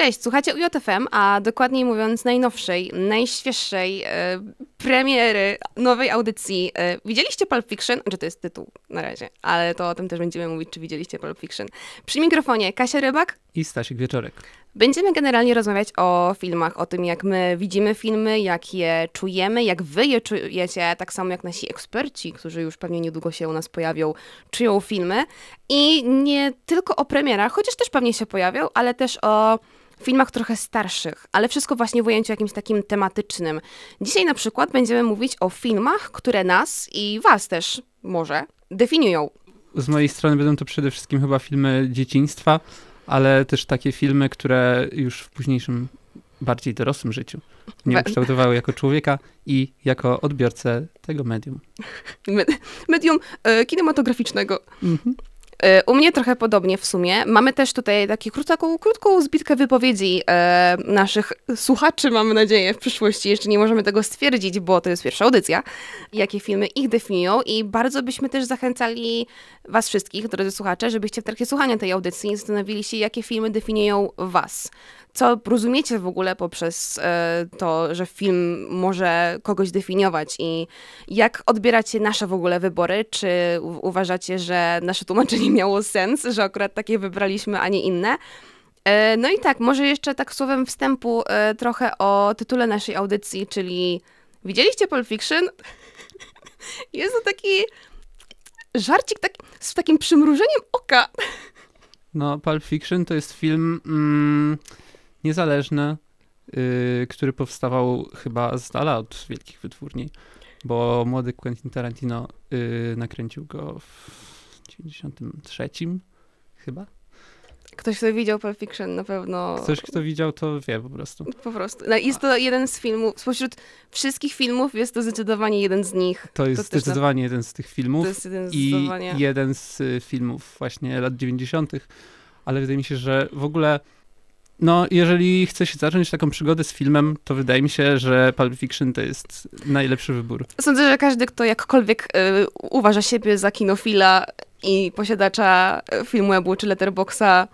Cześć, słuchacie UJFM, a dokładniej mówiąc najnowszej, najświeższej e, premiery nowej audycji. E, widzieliście Pulp Fiction? Czy to jest tytuł na razie, ale to o tym też będziemy mówić, czy widzieliście Pulp Fiction. Przy mikrofonie Kasia Rybak i Stasiek Wieczorek. Będziemy generalnie rozmawiać o filmach, o tym, jak my widzimy filmy, jak je czujemy, jak wy je czujecie, tak samo jak nasi eksperci, którzy już pewnie niedługo się u nas pojawią, czują filmy. I nie tylko o premierach, chociaż też pewnie się pojawią, ale też o filmach trochę starszych, ale wszystko właśnie w ujęciu jakimś takim tematycznym. Dzisiaj na przykład będziemy mówić o filmach, które nas i was też może definiują. Z mojej strony będą to przede wszystkim chyba filmy dzieciństwa, ale też takie filmy, które już w późniejszym, bardziej dorosłym życiu mnie ukształtowały jako człowieka i jako odbiorcę tego medium. Medium e, kinematograficznego. Mhm. E, u mnie trochę podobnie w sumie. Mamy też tutaj taką krótką, krótką zbitkę wypowiedzi e, naszych słuchaczy, mamy nadzieję, w przyszłości. Jeszcze nie możemy tego stwierdzić, bo to jest pierwsza audycja, jakie filmy ich definiują i bardzo byśmy też zachęcali was wszystkich, drodzy słuchacze, żebyście w trakcie słuchania tej audycji zastanowili się, jakie filmy definiują was co rozumiecie w ogóle poprzez e, to, że film może kogoś definiować i jak odbieracie nasze w ogóle wybory? Czy uważacie, że nasze tłumaczenie miało sens, że akurat takie wybraliśmy, a nie inne? E, no i tak, może jeszcze tak słowem wstępu e, trochę o tytule naszej audycji, czyli widzieliście Pulp Fiction? Jest to taki żarcik tak, z takim przymrużeniem oka. No, Pulp Fiction to jest film... Mm niezależny, yy, który powstawał chyba z dala od wielkich wytwórni, bo młody Quentin Tarantino yy, nakręcił go w 93 chyba. Ktoś, kto widział Pulp Fiction, na pewno. Ktoś, kto widział, to wie po prostu. Po prostu. No, jest to jeden z filmów, spośród wszystkich filmów jest to zdecydowanie jeden z nich. To jest to zdecydowanie na... jeden z tych filmów. To jest jeden z I jeden z y, filmów właśnie lat 90., ale wydaje mi się, że w ogóle no, jeżeli chce się zacząć taką przygodę z filmem, to wydaje mi się, że Pulp Fiction to jest najlepszy wybór. Sądzę, że każdy, kto jakkolwiek y, uważa siebie za kinofila i posiadacza y, filmu czy letterboxa,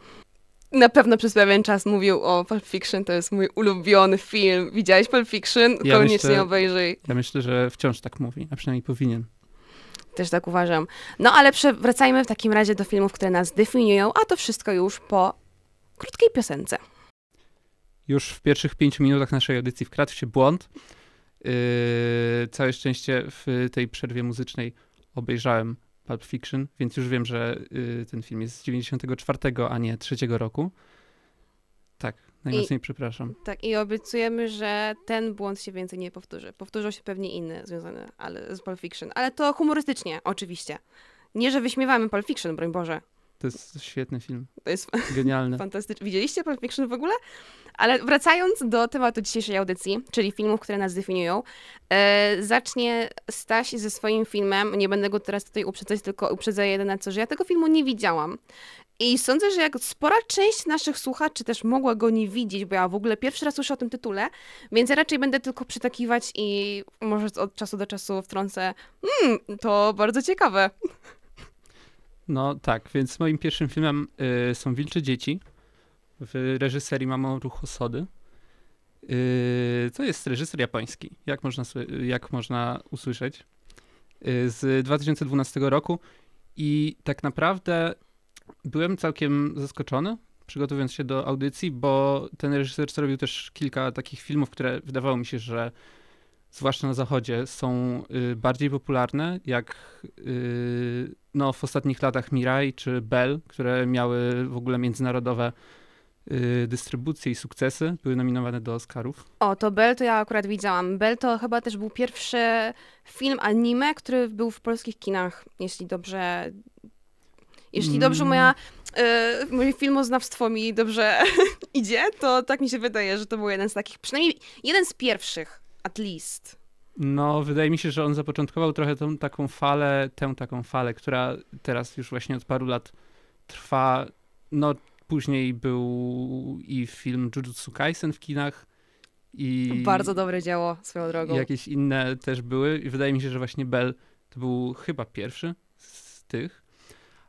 na pewno przez pewien czas mówił o Pulp Fiction, to jest mój ulubiony film. Widziałeś Pulp Fiction? Ja Koniecznie myślę, obejrzyj. Ja myślę, że wciąż tak mówi, a przynajmniej powinien. Też tak uważam. No ale wracajmy w takim razie do filmów, które nas definiują, a to wszystko już po krótkiej piosence. Już w pierwszych pięciu minutach naszej audycji wkradł się błąd. Yy, całe szczęście w tej przerwie muzycznej obejrzałem Pulp Fiction, więc już wiem, że yy, ten film jest z 94, a nie 3 roku. Tak, najmocniej I, przepraszam. Tak, i obiecujemy, że ten błąd się więcej nie powtórzy. Powtórzą się pewnie inne związane ale, z Pulp Fiction, ale to humorystycznie, oczywiście. Nie, że wyśmiewamy Pulp Fiction, broń Boże. To jest świetny film. To jest genialny. Fantastyczny. Widzieliście Pulp Fiction w ogóle? Ale wracając do tematu dzisiejszej audycji, czyli filmów, które nas definiują, e, zacznie Staś ze swoim filmem. Nie będę go teraz tutaj uprzedzać, tylko uprzedzę jedyne co, że ja tego filmu nie widziałam. I sądzę, że jak spora część naszych słuchaczy też mogła go nie widzieć, bo ja w ogóle pierwszy raz słyszę o tym tytule, więc ja raczej będę tylko przytakiwać i może od czasu do czasu wtrącę, hmm, to bardzo ciekawe. No tak, więc moim pierwszym filmem y, są Wilcze Dzieci w reżyserii Mamoru Hosody. Y, to jest reżyser japoński, jak można, jak można usłyszeć, y, z 2012 roku. I tak naprawdę byłem całkiem zaskoczony, przygotowując się do audycji, bo ten reżyser zrobił też kilka takich filmów, które wydawało mi się, że zwłaszcza na zachodzie, są y, bardziej popularne, jak y, no, w ostatnich latach Mirai czy Bell, które miały w ogóle międzynarodowe y, dystrybucje i sukcesy, były nominowane do Oscarów. O, to Bell to ja akurat widziałam. Bell to chyba też był pierwszy film anime, który był w polskich kinach, jeśli dobrze... Jeśli dobrze mm. moja yy, moje filmoznawstwo mi dobrze idzie, to tak mi się wydaje, że to był jeden z takich, przynajmniej jeden z pierwszych at least. No, wydaje mi się, że on zapoczątkował trochę tą taką falę, tę taką falę, która teraz już właśnie od paru lat trwa. No, później był i film Jujutsu Kaisen w kinach. I Bardzo dobre dzieło swoją drogą. Jakieś inne też były i wydaje mi się, że właśnie Bell to był chyba pierwszy z tych.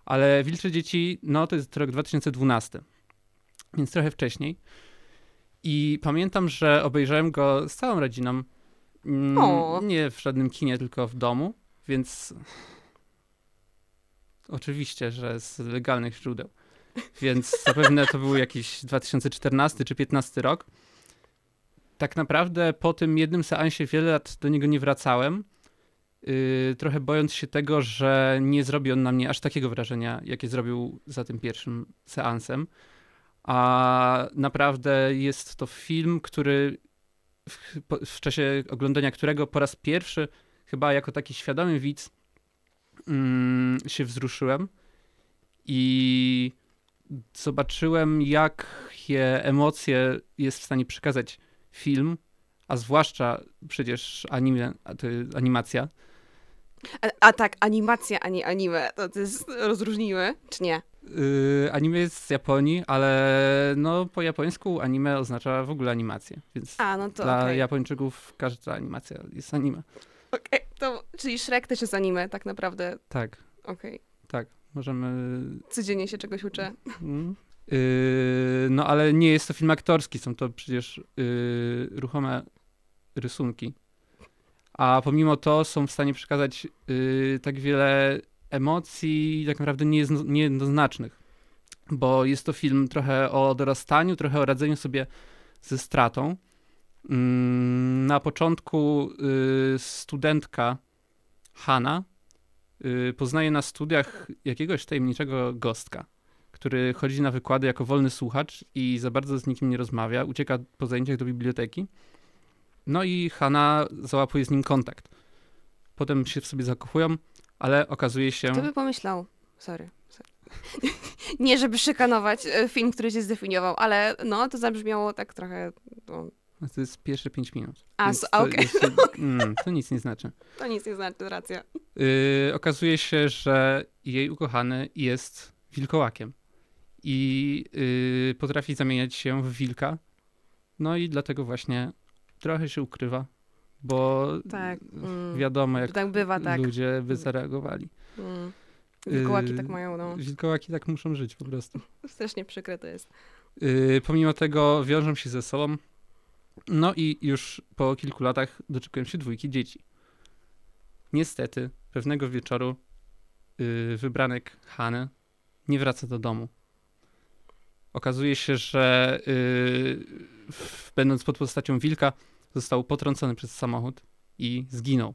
Ale Wilcze Dzieci, no to jest rok 2012, więc trochę wcześniej. I pamiętam, że obejrzałem go z całą rodziną. Mm, O. Nie w żadnym kinie, tylko w domu, więc oczywiście, że z legalnych źródeł. Więc zapewne to był jakiś 2014 czy 15 rok. Tak naprawdę po tym jednym seansie wiele lat do niego nie wracałem. Yy, trochę bojąc się tego, że nie zrobi on na mnie aż takiego wrażenia, jakie zrobił za tym pierwszym seansem. A naprawdę jest to film, który w, w czasie oglądania którego po raz pierwszy, chyba jako taki świadomy widz, mm, się wzruszyłem i zobaczyłem, jakie emocje jest w stanie przekazać film, a zwłaszcza przecież anime, animacja. A, a tak, animacja, a nie anime. To, jest rozróżniły, czy nie? Yy, anime jest z Japonii, ale no po japońsku anime oznacza w ogóle animację, więc A, no to dla okej. Japończyków każda animacja jest anime. Okej, to, czyli Shrek też jest anime, tak naprawdę. Tak, Okej. tak, możemy... Codziennie się czegoś uczę. Mm. Yy, no ale nie jest to film aktorski, są to przecież yy, ruchome rysunki. A pomimo to są w stanie przekazać yy, tak wiele emocji, tak naprawdę niejedno- niejednoznacznych. Bo jest to film trochę o dorastaniu, trochę o radzeniu sobie ze stratą. Mm, Na początku yy, studentka Hanna yy, poznaje na studiach jakiegoś tajemniczego gostka który chodzi na wykłady jako wolny słuchacz i za bardzo z nikim nie rozmawia, ucieka po zajęciach do biblioteki. No i Hanna załapuje z nim kontakt. Potem się w sobie zakochują, ale okazuje się... Kto by pomyślał? Sorry. sorry. nie, żeby szykanować e, film, który się zdefiniował, ale no, to zabrzmiało tak trochę... No, To jest pierwsze pięć minut. a, Więc s- to, okej, jeszcze- mm, to nic nie znaczy. to nic nie znaczy, racja. Yy, okazuje się, że jej ukochany jest wilkołakiem i yy, potrafi zamieniać się w wilka. No i dlatego właśnie trochę się ukrywa, bo Tak. Mm. wiadomo, jak tak bywa, tak. ludzie by zareagowali. Mm. Wilkołaki Yy, tak mają, no. Wilkołaki tak muszą żyć po prostu. Strasznie przykre to jest. Yy, pomimo tego wiążą się ze sobą. No i już po kilku latach doczekują się dwójki dzieci. Niestety, pewnego wieczoru yy, wybranek Hany nie wraca do domu. Okazuje się, że yy, będąc pod postacią wilka, został potrącony przez samochód i zginął.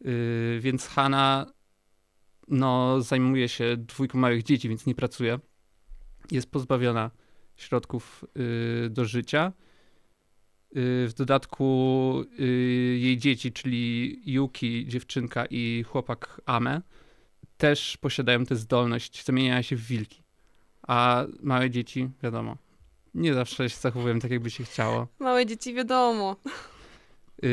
Yy, więc Hanna no, zajmuje się dwójką małych dzieci, więc nie pracuje. Jest pozbawiona środków yy, do życia. Yy, w dodatku yy, jej dzieci, czyli Yuki, dziewczynka i chłopak Ame, też posiadają tę zdolność zamieniania się w wilki. A małe dzieci, wiadomo, nie zawsze się zachowują tak, jakby się chciało. Małe dzieci, wiadomo. Yy,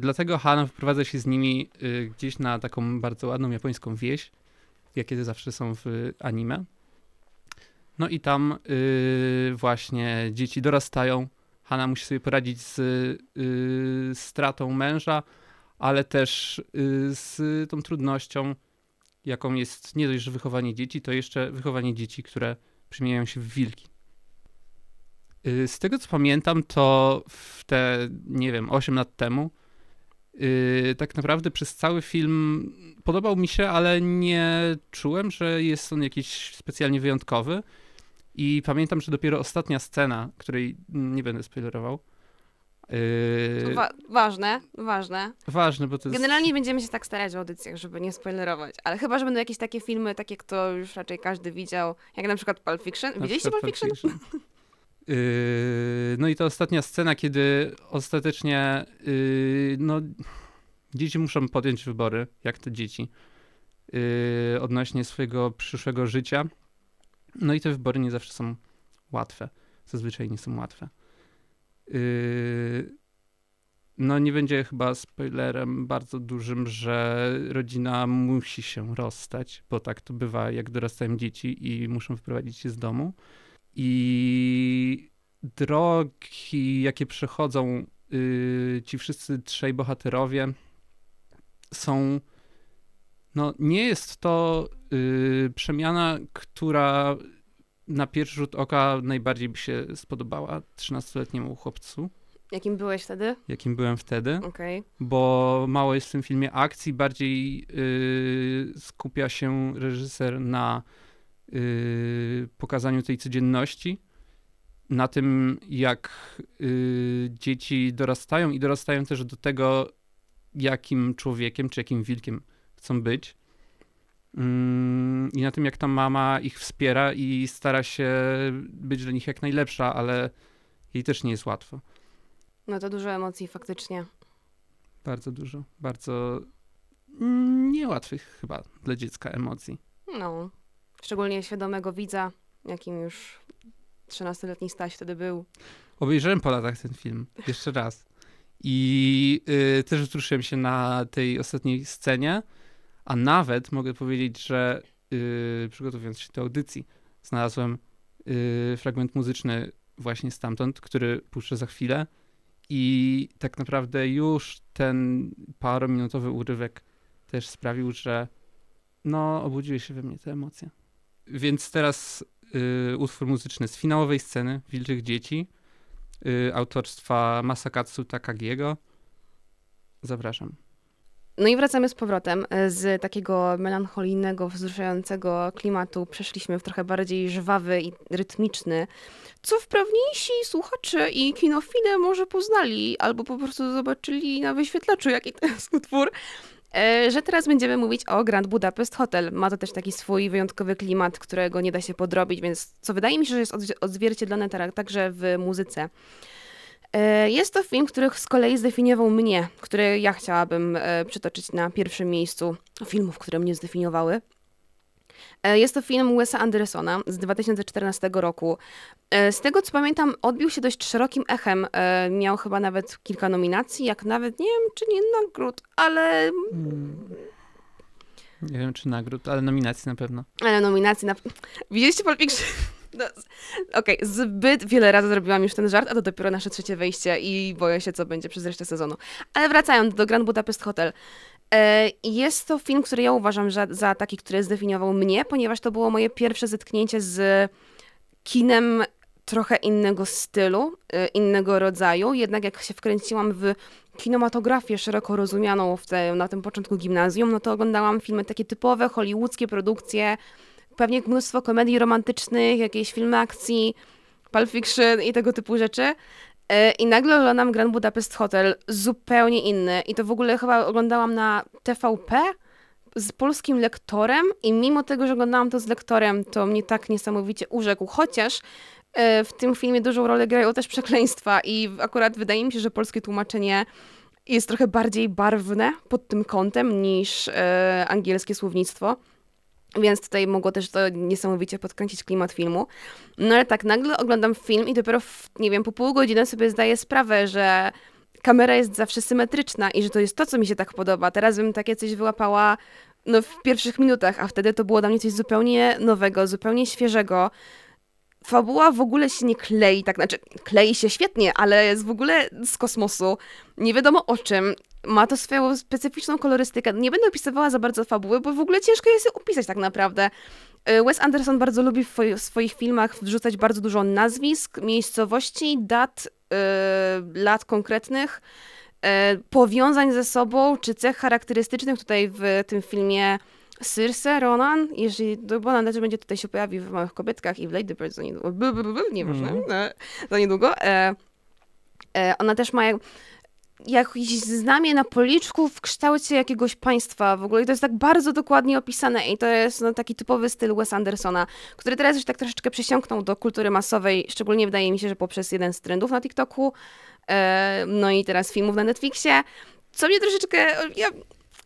dlatego Hana wprowadza się z nimi yy, gdzieś na taką bardzo ładną japońską wieś, jakie to zawsze są w anime. No i tam yy, właśnie dzieci dorastają. Hana musi sobie poradzić z yy, stratą męża, ale też yy, z tą trudnością, jaką jest nie dość, że wychowanie dzieci, to jeszcze wychowanie dzieci, które przemieniają się w wilki. Y, Z tego co pamiętam, to w te, nie wiem, 8 lat temu, yy, tak naprawdę przez cały film podobał mi się, ale nie czułem, że jest on jakiś specjalnie wyjątkowy. I pamiętam, że dopiero ostatnia scena, której nie będę spoilerował. Yy, Wa- ważne, ważne. ważne, bo to jest. Generalnie będziemy się tak starać w audycjach, żeby nie spoilerować. Ale chyba, że będą jakieś takie filmy, takie, kto już raczej każdy widział, jak na przykład Pulp Fiction. Widzieliście przykład Pulp Fiction? Yy, no i to ostatnia scena, kiedy ostatecznie yy, no, dzieci muszą podjąć wybory, jak to dzieci, yy, odnośnie swojego przyszłego życia. No i te wybory nie zawsze są łatwe. Zazwyczaj nie są łatwe. No nie będzie chyba spoilerem bardzo dużym, że rodzina musi się rozstać, bo tak to bywa, jak dorastają dzieci i muszą wyprowadzić się z domu. I drogi, jakie przechodzą yy, ci wszyscy trzej bohaterowie, są. No, nie jest to yy, przemiana, która na pierwszy rzut oka najbardziej by się spodobała 13-letniemu chłopcu, Jakim byłeś wtedy? jakim byłem wtedy, Okej. bo mało jest w tym filmie akcji, bardziej yy, skupia się reżyser na pokazaniu tej codzienności, na tym, jak yy, dzieci dorastają i dorastają też do tego, jakim człowiekiem czy jakim wilkiem chcą być. Mm, I na tym, jak ta mama ich wspiera i stara się być dla nich jak najlepsza, ale jej też nie jest łatwo. No to dużo emocji faktycznie. Bardzo dużo, bardzo mm, niełatwych chyba dla dziecka emocji. No. Szczególnie świadomego widza, jakim już 13-letni Staś wtedy był. Obejrzałem po latach ten film jeszcze raz i y, też wzruszyłem się na tej ostatniej scenie, a nawet mogę powiedzieć, że y, przygotowując się do audycji, znalazłem y, fragment muzyczny właśnie stamtąd, który puszczę za chwilę i tak naprawdę już ten parominutowy urywek też sprawił, że no obudziły się we mnie te emocje. Więc teraz y, utwór muzyczny z finałowej sceny Wilczych Dzieci y, autorstwa Masakatsu Takagiego. Zapraszam. No i wracamy z powrotem. Z takiego melancholijnego, wzruszającego klimatu przeszliśmy w trochę bardziej żwawy i rytmiczny, co wprawniejsi słuchacze i kinofile może poznali, albo po prostu zobaczyli na wyświetlaczu, jaki to jest utwór. E, Że teraz będziemy mówić o Grand Budapest Hotel. Ma to też taki swój wyjątkowy klimat, którego nie da się podrobić, więc co wydaje mi się, że jest odz- odzwierciedlone teraz także w muzyce. E, Jest to film, który z kolei zdefiniował mnie, który ja chciałabym e, przytoczyć na pierwszym miejscu filmów, które mnie zdefiniowały. E, Jest to film Wesa Andersona z 2014 roku. E, Z tego co pamiętam, odbił się dość szerokim echem. E, Miał chyba nawet kilka nominacji, jak nawet nie wiem, czy nie nagród, ale, Nie wiem, czy nagród, ale nominacji na pewno. ale nominacji na. Widzieliście Pulp Fiction? No, Okej, zbyt wiele razy zrobiłam już ten żart, a to dopiero nasze trzecie wejście i boję się, co będzie przez resztę sezonu. Ale wracając do Grand Budapest Hotel. E, Jest to film, który ja uważam za, za taki, który zdefiniował mnie, ponieważ to było moje pierwsze zetknięcie z kinem trochę innego stylu, e, innego rodzaju. Jednak jak się wkręciłam w kinematografię szeroko rozumianą te, na tym początku gimnazjum, no to oglądałam filmy takie typowe, hollywoodzkie produkcje, pewnie mnóstwo komedii romantycznych, jakieś filmy akcji, Pulp Fiction i tego typu rzeczy. E, I nagle oglądam Grand Budapest Hotel, zupełnie inny. I to w ogóle chyba oglądałam na TVP z polskim lektorem i mimo tego, że oglądałam to z lektorem, to mnie tak niesamowicie urzekł. Chociaż e, w tym filmie dużą rolę grają też przekleństwa i akurat wydaje mi się, że polskie tłumaczenie jest trochę bardziej barwne pod tym kątem niż e, angielskie słownictwo. Więc tutaj mogło też to niesamowicie podkręcić klimat filmu. No ale tak, nagle oglądam film i dopiero, w, nie wiem, po pół godziny sobie zdaję sprawę, że kamera jest zawsze symetryczna i że to jest to, co mi się tak podoba. Teraz bym takie coś wyłapała no, w pierwszych minutach, a wtedy to było dla mnie coś zupełnie nowego, zupełnie świeżego. Fabuła w ogóle się nie klei, tak, znaczy klei się świetnie, ale jest w ogóle z kosmosu. Nie wiadomo o czym. Ma to swoją specyficzną kolorystykę. Nie będę opisywała za bardzo fabuły, bo w ogóle ciężko jest ją opisać tak naprawdę. Y, Wes Anderson bardzo lubi w swoich filmach wrzucać bardzo dużo nazwisk, miejscowości, dat, y, lat konkretnych, y, powiązań ze sobą, czy cech charakterystycznych. Tutaj w tym filmie Circe Ronan, jeżeli, no bo ona też będzie tutaj się pojawi w Małych Kobietkach i w Lady Bird za niedługo, b, nieważne, Mhm. e, za niedługo. E, e, ona też ma jakieś znamie na policzku w kształcie jakiegoś państwa w ogóle. I to jest tak bardzo dokładnie opisane i to jest no, taki typowy styl Wes Andersona, który teraz już tak troszeczkę przesiąknął do kultury masowej, szczególnie wydaje mi się, że poprzez jeden z trendów na TikToku, e, no i teraz filmów na Netflixie, co mnie troszeczkę, ja,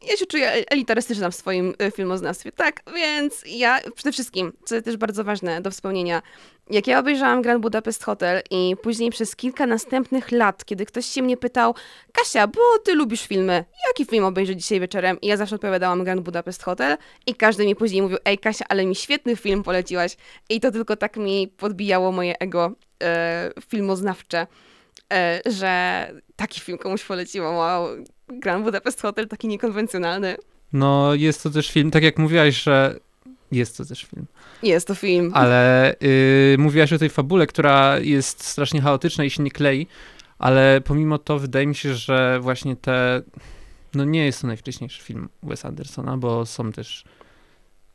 ja się czuję elitarystyczna w swoim e, filmoznawstwie, tak, więc ja przede wszystkim, co jest też bardzo ważne do wspomnienia, jak ja obejrzałam Grand Budapest Hotel i później przez kilka następnych lat, kiedy ktoś się mnie pytał, Kasia, bo ty lubisz filmy, jaki film obejrzę dzisiaj wieczorem? I ja zawsze odpowiadałam Grand Budapest Hotel i każdy mi później mówił, ej Kasia, ale mi świetny film poleciłaś. I to tylko tak mi podbijało moje ego e, filmoznawcze, e, że taki film komuś poleciłam. Wow, Grand Budapest Hotel, taki niekonwencjonalny. No, jest to też film, tak jak mówiłaś, że Jest to też film. Jest to film. Ale y, mówiłaś o tej fabule, która jest strasznie chaotyczna i się nie klei, ale pomimo to wydaje mi się, że właśnie te. No nie jest to najwcześniejszy film Wes Andersona, bo są też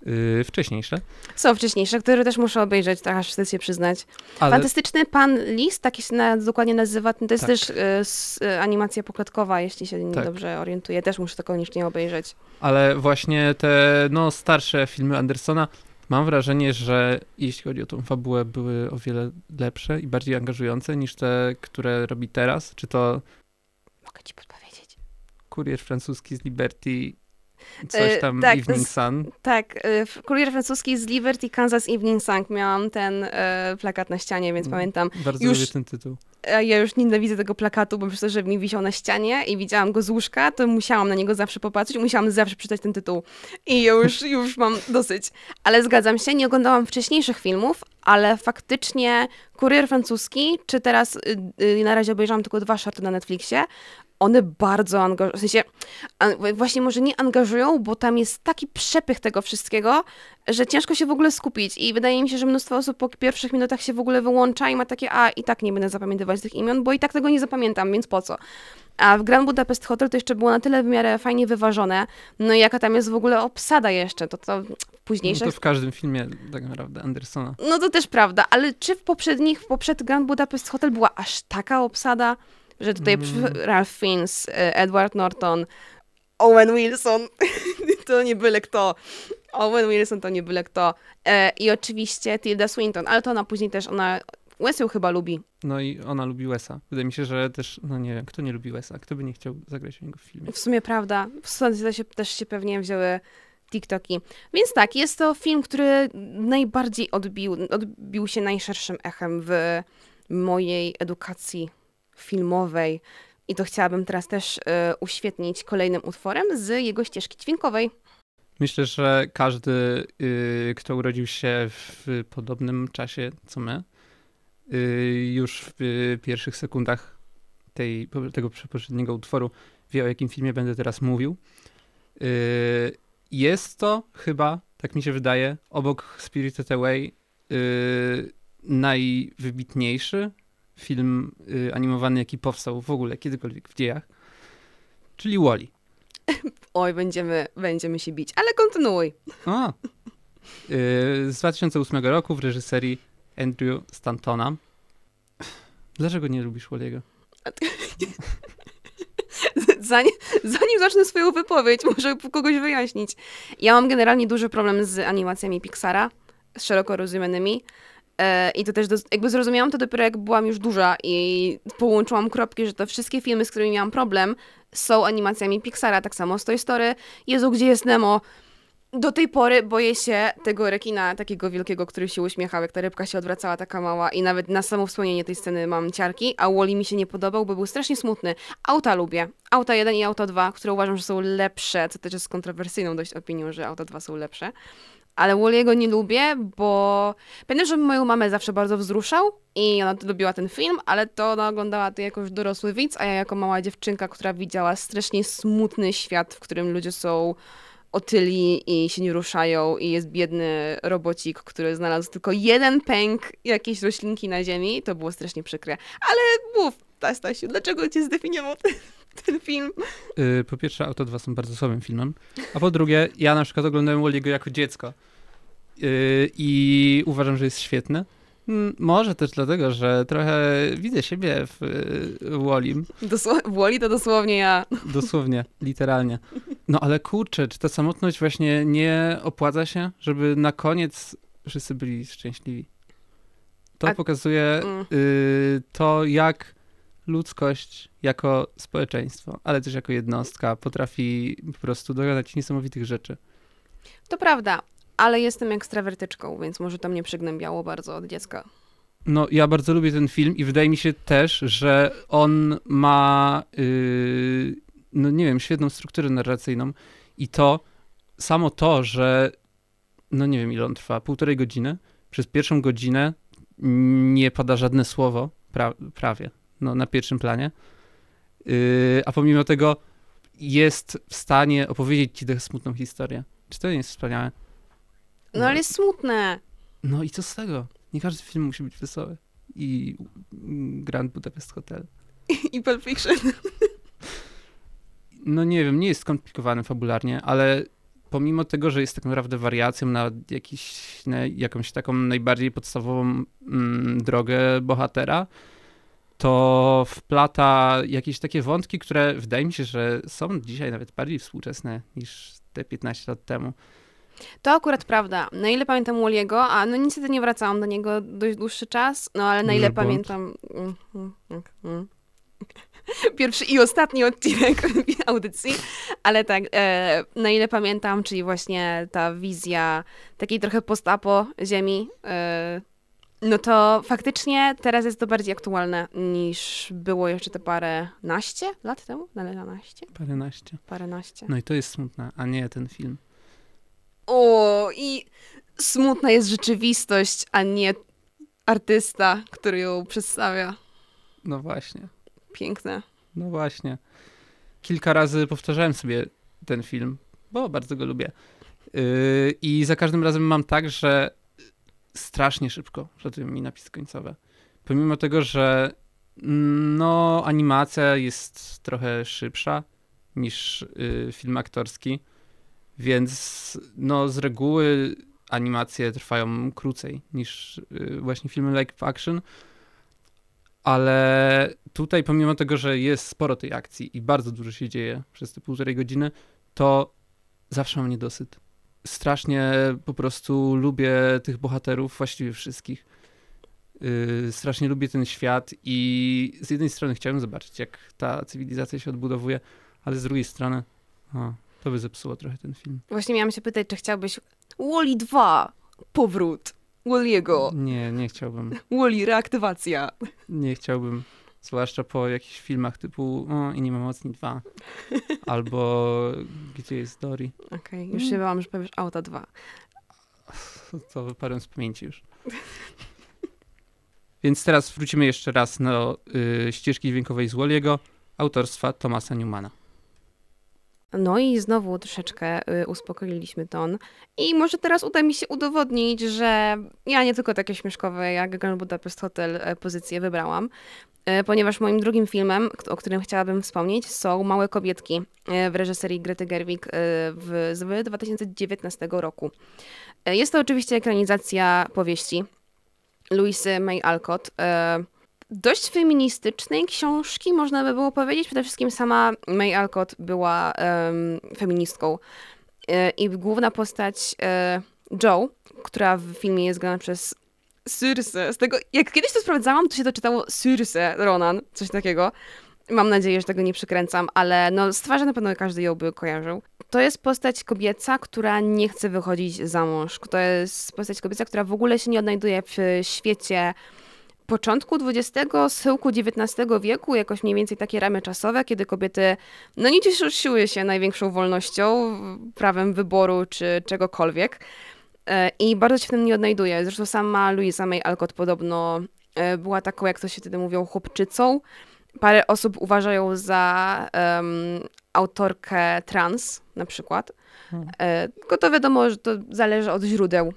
y, wcześniejsze. Są wcześniejsze, które też muszę obejrzeć, tak aż wstyd się przyznać. Ale Fantastyczny Pan Lis, tak się na, dokładnie nazywa, to jest Tak. też y, s, y, animacja pokładkowa, jeśli się Tak. dobrze orientuję. Też muszę to koniecznie obejrzeć. Ale właśnie te no, starsze filmy Andersona, mam wrażenie, że jeśli chodzi o tą fabułę, były o wiele lepsze i bardziej angażujące niż te, które robi teraz. Czy to Mogę ci podpowiedzieć. Kurier francuski z Liberty, coś E, tam, tak, Evening Sun. Tak, w kurier francuski z Liberty Kansas Evening Sun miałam ten y, plakat na ścianie, więc Mm. pamiętam. Bardzo już- lubię ten tytuł. Ja już nienawidzę tego plakatu, bo przez to, że mi wisiał na ścianie i widziałam go z łóżka, to musiałam na niego zawsze popatrzeć, musiałam zawsze przeczytać ten tytuł. I już, już mam dosyć. Ale zgadzam się, nie oglądałam wcześniejszych filmów, ale faktycznie Kurier Francuski, czy teraz y, y, na razie obejrzałam tylko dwa shorty na Netflixie, one bardzo angażują, w sensie właśnie może nie angażują, bo tam jest taki przepych tego wszystkiego, że ciężko się w ogóle skupić i wydaje mi się, że mnóstwo osób po pierwszych minutach się w ogóle wyłącza i ma takie, a i tak nie będę zapamiętywać tych imion, bo i tak tego nie zapamiętam, więc po co? A w Grand Budapest Hotel to jeszcze było na tyle w miarę fajnie wyważone, no i jaka tam jest w ogóle obsada jeszcze, to to w No to w każdym filmie tak naprawdę Andersona. No to też prawda, ale czy w poprzednich, w poprzed Grand Budapest Hotel była aż taka obsada, że tutaj Mm. Ralph Fiennes, e, Edward Norton, Owen Wilson, to nie byle kto. Owen Wilson to nie byle kto. E, I oczywiście Tilda Swinton, ale to ona później też, ona Wes ją chyba lubi. No i ona lubi Wesa. Wydaje mi się, że też, no nie wiem, kto nie lubi Wesa? Kto by nie chciał zagrać w niego w filmie? W sumie prawda, stąd to się, też się pewnie wzięły TikToki. Więc tak, jest to film, który najbardziej odbił, odbił się najszerszym echem w mojej edukacji filmowej. I to chciałabym teraz też e, uświetnić kolejnym utworem z jego ścieżki dźwiękowej. Myślę, że każdy, y, kto urodził się w podobnym czasie co my, y, już w y, pierwszych sekundach tej, tego poprzedniego utworu wie, o jakim filmie będę teraz mówił. Y, jest to chyba, tak mi się wydaje, obok Spirited Away y, najwybitniejszy film y, animowany, jaki powstał w ogóle kiedykolwiek w dziejach, czyli Wally. Oj, będziemy, będziemy się bić, ale kontynuuj. A. Y, Z 2008 roku w reżyserii Andrew Stantona. Dlaczego nie lubisz Walliego? Zanim, zanim zacznę swoją wypowiedź, muszę kogoś wyjaśnić. Ja mam generalnie duży problem z animacjami Pixara, z szeroko rozumianymi. E, I to też do, jakby zrozumiałam to dopiero jak byłam już duża i połączyłam kropki, że te wszystkie filmy, z którymi miałam problem, są animacjami Pixara. Tak samo z Toy Story. Jezu, gdzie jest Nemo? Do tej pory boję się tego rekina takiego wielkiego, który się uśmiechał, jak ta rybka się odwracała taka mała i nawet na samo wspomnienie tej sceny mam ciarki, a Wally mi się nie podobał, bo był strasznie smutny. Auta lubię. Auta 1 i Auto 2, które uważam, że są lepsze, co też jest kontrowersyjną dość opinią, że Auta 2 są lepsze. Ale Wally'ego nie lubię, bo pamiętam, że moją mamę zawsze bardzo wzruszał i ona lubiła ten film, ale to ona oglądała to jako już dorosły widz, a ja jako mała dziewczynka, która widziała strasznie smutny świat, w którym ludzie są otyli i się nie ruszają i jest biedny robocik, który znalazł tylko jeden pęk jakiejś roślinki na ziemi, to było strasznie przykre. Ale mów, Stasiu, dlaczego cię zdefiniował ten, ten film? Y, Po pierwsze, Auto 2 są bardzo słabym filmem, a po drugie, ja na przykład oglądałem Walliego jako dziecko Y, i uważam, że jest świetny. Mm, Może też dlatego, że trochę widzę siebie w Wallim, Dosło- Woli to dosłownie ja. dosłownie, literalnie. No ale kurczę, czy ta samotność właśnie nie opłaca się, żeby na koniec wszyscy byli szczęśliwi? To A- pokazuje Mm. y, to, jak ludzkość jako społeczeństwo, ale też jako jednostka potrafi po prostu dokonać niesamowitych rzeczy. To prawda, ale jestem ekstrawertyczką, więc może to mnie przygnębiało bardzo od dziecka. No, ja bardzo lubię ten film i wydaje mi się też, że on ma, yy, no nie wiem, świetną strukturę narracyjną i to, samo to, że, no nie wiem ile on trwa, półtorej godziny, przez pierwszą godzinę nie pada żadne słowo, pra, prawie, no na pierwszym planie, yy, a pomimo tego jest w stanie opowiedzieć ci tę smutną historię. Czy to nie jest wspaniałe? No ale jest smutne. No i co z tego? Nie każdy film musi być wesoły. I Grand Budapest Hotel. I Pulp Fiction. No nie wiem, nie jest skomplikowany fabularnie, ale pomimo tego, że jest tak naprawdę wariacją na, jakiś, na jakąś taką najbardziej podstawową mm, drogę bohatera, to wplata jakieś takie wątki, które wydaje mi się, że są dzisiaj nawet bardziej współczesne niż te 15 lat temu. To akurat prawda. Na ile pamiętam Walliego, a no niestety nie wracałam do niego dość dłuższy czas, no ale na ile pamiętam... Mm, mm, mm. Pierwszy i ostatni odcinek audycji, ale tak, e, na ile pamiętam, czyli właśnie ta wizja takiej trochę post-apo ziemi, e, no to faktycznie teraz jest to bardziej aktualne niż było jeszcze te parę naście lat temu? Naście? Paręnaście. Paręnaście. No i to jest smutne, a nie ten film. O, i smutna jest rzeczywistość, a nie artysta, który ją przedstawia. No właśnie. Piękne. No właśnie. Kilka razy powtarzałem sobie ten film, bo bardzo go lubię. Yy, I za każdym razem mam tak, że strasznie szybko przelatuje mi napisy końcowe. Pomimo tego, że no, animacja jest trochę szybsza niż yy, film aktorski, więc no, z reguły animacje trwają krócej niż yy, właśnie filmy live action. Ale tutaj, pomimo tego, że jest sporo tej akcji i bardzo dużo się dzieje przez te półtorej godziny, to zawsze mam niedosyt. Strasznie po prostu lubię tych bohaterów, właściwie wszystkich. Yy, strasznie lubię ten świat i z jednej strony chciałem zobaczyć, jak ta cywilizacja się odbudowuje, ale z drugiej strony o, to by zepsuło trochę ten film. Właśnie miałam się pytać, czy chciałbyś Wally 2, powrót Walliego, Nie, nie chciałbym. Wally reaktywacja. Nie chciałbym. Zwłaszcza po jakichś filmach typu o, i nie ma mocni dwa. Albo gdzie jest Dory. Okej, już się bałam, że powiesz Auta 2. To wyparłem z pamięci już. Więc teraz wrócimy jeszcze raz do y, ścieżki dźwiękowej z Walliego, autorstwa Thomasa Newmana. No i znowu troszeczkę y, uspokoiliśmy ton. I może teraz uda mi się udowodnić, że ja nie tylko takie śmieszkowe jak Grand Budapest Hotel e, pozycje wybrałam, e, ponieważ moim drugim filmem, o którym chciałabym wspomnieć, są Małe Kobietki e, w reżyserii Grety Gerwig w, z 2019 roku. Jest to oczywiście ekranizacja powieści Louisy May Alcott. Dość feministycznej książki, można by było powiedzieć. Przede wszystkim sama May Alcott była em, feministką. E, I główna postać e, Joe, która w filmie jest grana przez Circe. Z tego, jak kiedyś to sprawdzałam, to się to czytało Circe Ronan, coś takiego. Mam nadzieję, że tego nie przykręcam, ale no, z twarzy na pewno każdy ją by kojarzył. To jest postać kobieca, która nie chce wychodzić za mąż. To jest postać kobieca, która w ogóle się nie odnajduje w świecie początku XX, schyłku XIX wieku, jakoś mniej więcej takie ramy czasowe, kiedy kobiety no nie cieszyły się największą wolnością, prawem wyboru czy czegokolwiek. E, I bardzo się w tym nie odnajduje. Zresztą sama Louisa May Alcott podobno e, była taką, jak to się wtedy mówią, chłopczycą. Parę osób uważa ją za em, autorkę trans na przykład. Hmm. E, tylko to wiadomo, że to zależy od źródeł,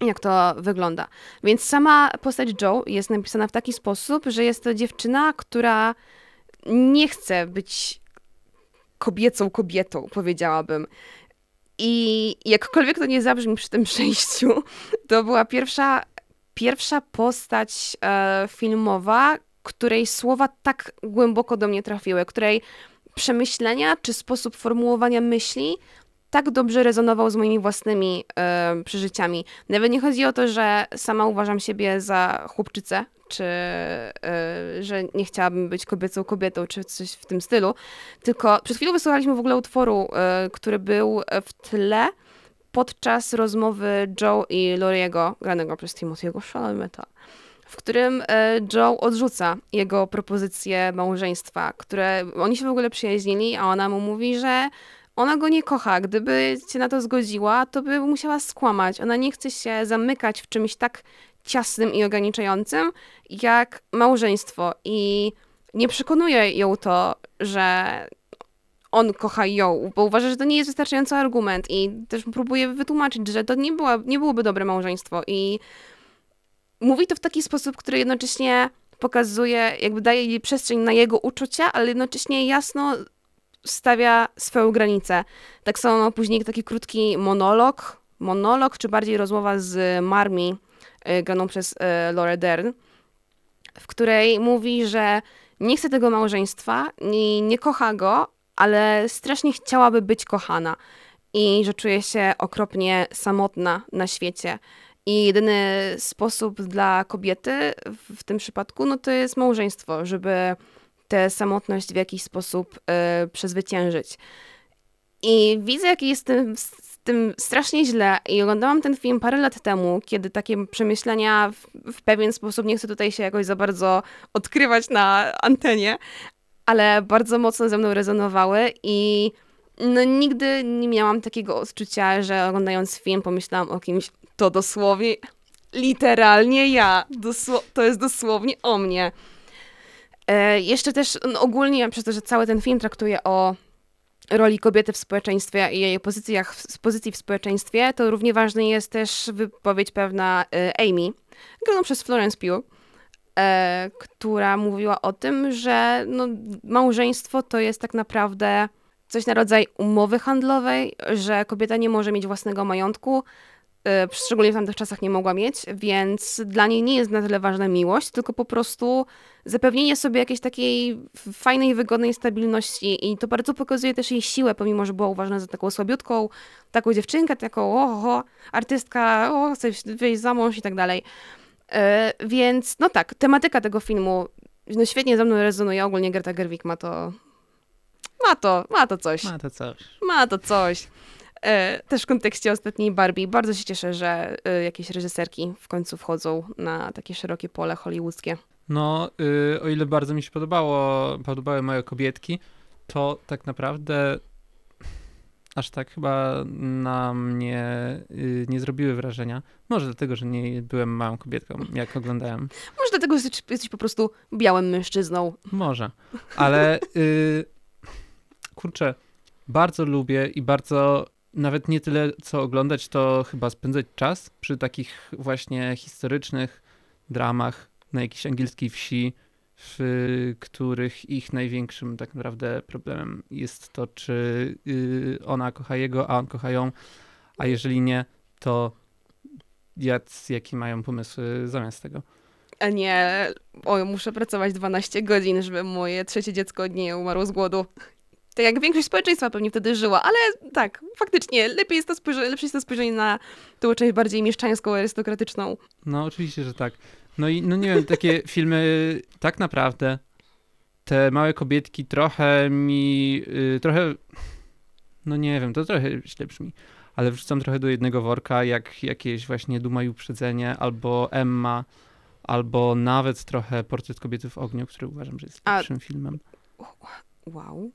jak to wygląda. Więc sama postać Joe jest napisana w taki sposób, że jest to dziewczyna, która nie chce być kobiecą kobietą, powiedziałabym. I jakkolwiek to nie zabrzmi przy tym przejściu, to była pierwsza, pierwsza postać e, filmowa, której słowa tak głęboko do mnie trafiły, której przemyślenia czy sposób formułowania myśli tak dobrze rezonował z moimi własnymi e, przeżyciami. Nawet nie chodzi o to, że sama uważam siebie za chłopczycę, czy e, że nie chciałabym być kobiecą kobietą, czy coś w tym stylu, tylko przed chwilą wysłuchaliśmy w ogóle utworu, e, który był w tle podczas rozmowy Joe i Loriego, granego przez Timothy'ego Chalameta, w którym e, Joe odrzuca jego propozycję małżeństwa, które oni się w ogóle przyjaźnili, a ona mu mówi, że ona go nie kocha. Gdyby się na to zgodziła, to by musiała skłamać. Ona nie chce się zamykać w czymś tak ciasnym i ograniczającym jak małżeństwo. I nie przekonuje ją to, że on kocha ją, bo uważa, że to nie jest wystarczający argument i też próbuje wytłumaczyć, że to nie, była, nie byłoby dobre małżeństwo i mówi to w taki sposób, który jednocześnie pokazuje, jakby daje jej przestrzeń na jego uczucia, ale jednocześnie jasno stawia swoją granicę. Tak samo później taki krótki monolog, monolog, czy bardziej rozmowa z Marmi, y, graną przez y, Laura Dern, w której mówi, że nie chce tego małżeństwa, nie, nie kocha go, ale strasznie chciałaby być kochana i że czuje się okropnie samotna na świecie. I jedyny sposób dla kobiety w tym przypadku, no to jest małżeństwo, żeby tę samotność w jakiś sposób y, przezwyciężyć. I widzę, jaki jest tym, z tym strasznie źle. I oglądałam ten film parę lat temu, kiedy takie przemyślenia w, w pewien sposób, nie chcę tutaj się jakoś za bardzo odkrywać na antenie, ale bardzo mocno ze mną rezonowały i no, nigdy nie miałam takiego odczucia, że oglądając film pomyślałam o kimś, to dosłownie, literalnie ja. Dosło to jest dosłownie o mnie. E, jeszcze też no, ogólnie, przez to, że cały ten film traktuje o roli kobiety w społeczeństwie i jej pozycjach, pozycji w społeczeństwie, to równie ważny jest też wypowiedź pewna e, Amy, graną przez Florence Pugh, e, która mówiła o tym, że no, małżeństwo to jest tak naprawdę coś na rodzaj umowy handlowej, że kobieta nie może mieć własnego majątku, szczególnie w tamtych czasach nie mogła mieć, więc dla niej nie jest na tyle ważna miłość, tylko po prostu zapewnienie sobie jakiejś takiej fajnej, wygodnej stabilności i to bardzo pokazuje też jej siłę, pomimo, że była uważana za taką słabiutką, taką dziewczynkę, taką oho, artystka, o, chce wyjść za mąż i tak dalej. E, więc no tak, tematyka tego filmu no świetnie ze mną rezonuje, ogólnie Greta Gerwig ma to, ma to, ma to coś. Ma to coś. Ma to coś. E, też w kontekście ostatniej Barbie bardzo się cieszę, że e, jakieś reżyserki w końcu wchodzą na takie szerokie pole hollywoodzkie. No, y, o ile bardzo mi się podobało, podobały moje kobietki, to tak naprawdę aż tak chyba na mnie y, nie zrobiły wrażenia. Może dlatego, że nie byłem małą kobietką, jak oglądałem. Może dlatego, że jesteś po prostu białym mężczyzną. Może, ale y, kurczę, bardzo lubię i bardzo nawet nie tyle co oglądać, to chyba spędzać czas przy takich właśnie historycznych dramach na jakiejś angielskiej wsi, w których ich największym tak naprawdę problemem jest to, czy y, ona kocha jego, a on kocha ją, a jeżeli nie, to jac, jakie mają pomysły zamiast tego. A nie, oj, muszę pracować 12 godzin, żeby moje trzecie dziecko nie umarło z głodu. Tak jak większość społeczeństwa pewnie wtedy żyła, ale tak, faktycznie, lepiej jest to spojrzenie, lepsze jest to spojrzenie na tą część bardziej mieszczańską, arystokratyczną. No, oczywiście, że tak. No i no nie wiem, takie filmy tak naprawdę te małe kobietki trochę mi, yy, trochę, no nie wiem, to trochę źle brzmi, ale wrzucam trochę do jednego worka, jak jakieś właśnie Duma i Uprzedzenie, albo Emma, albo nawet trochę Portret kobiety w ogniu, który uważam, że jest lepszym A... filmem. Wow.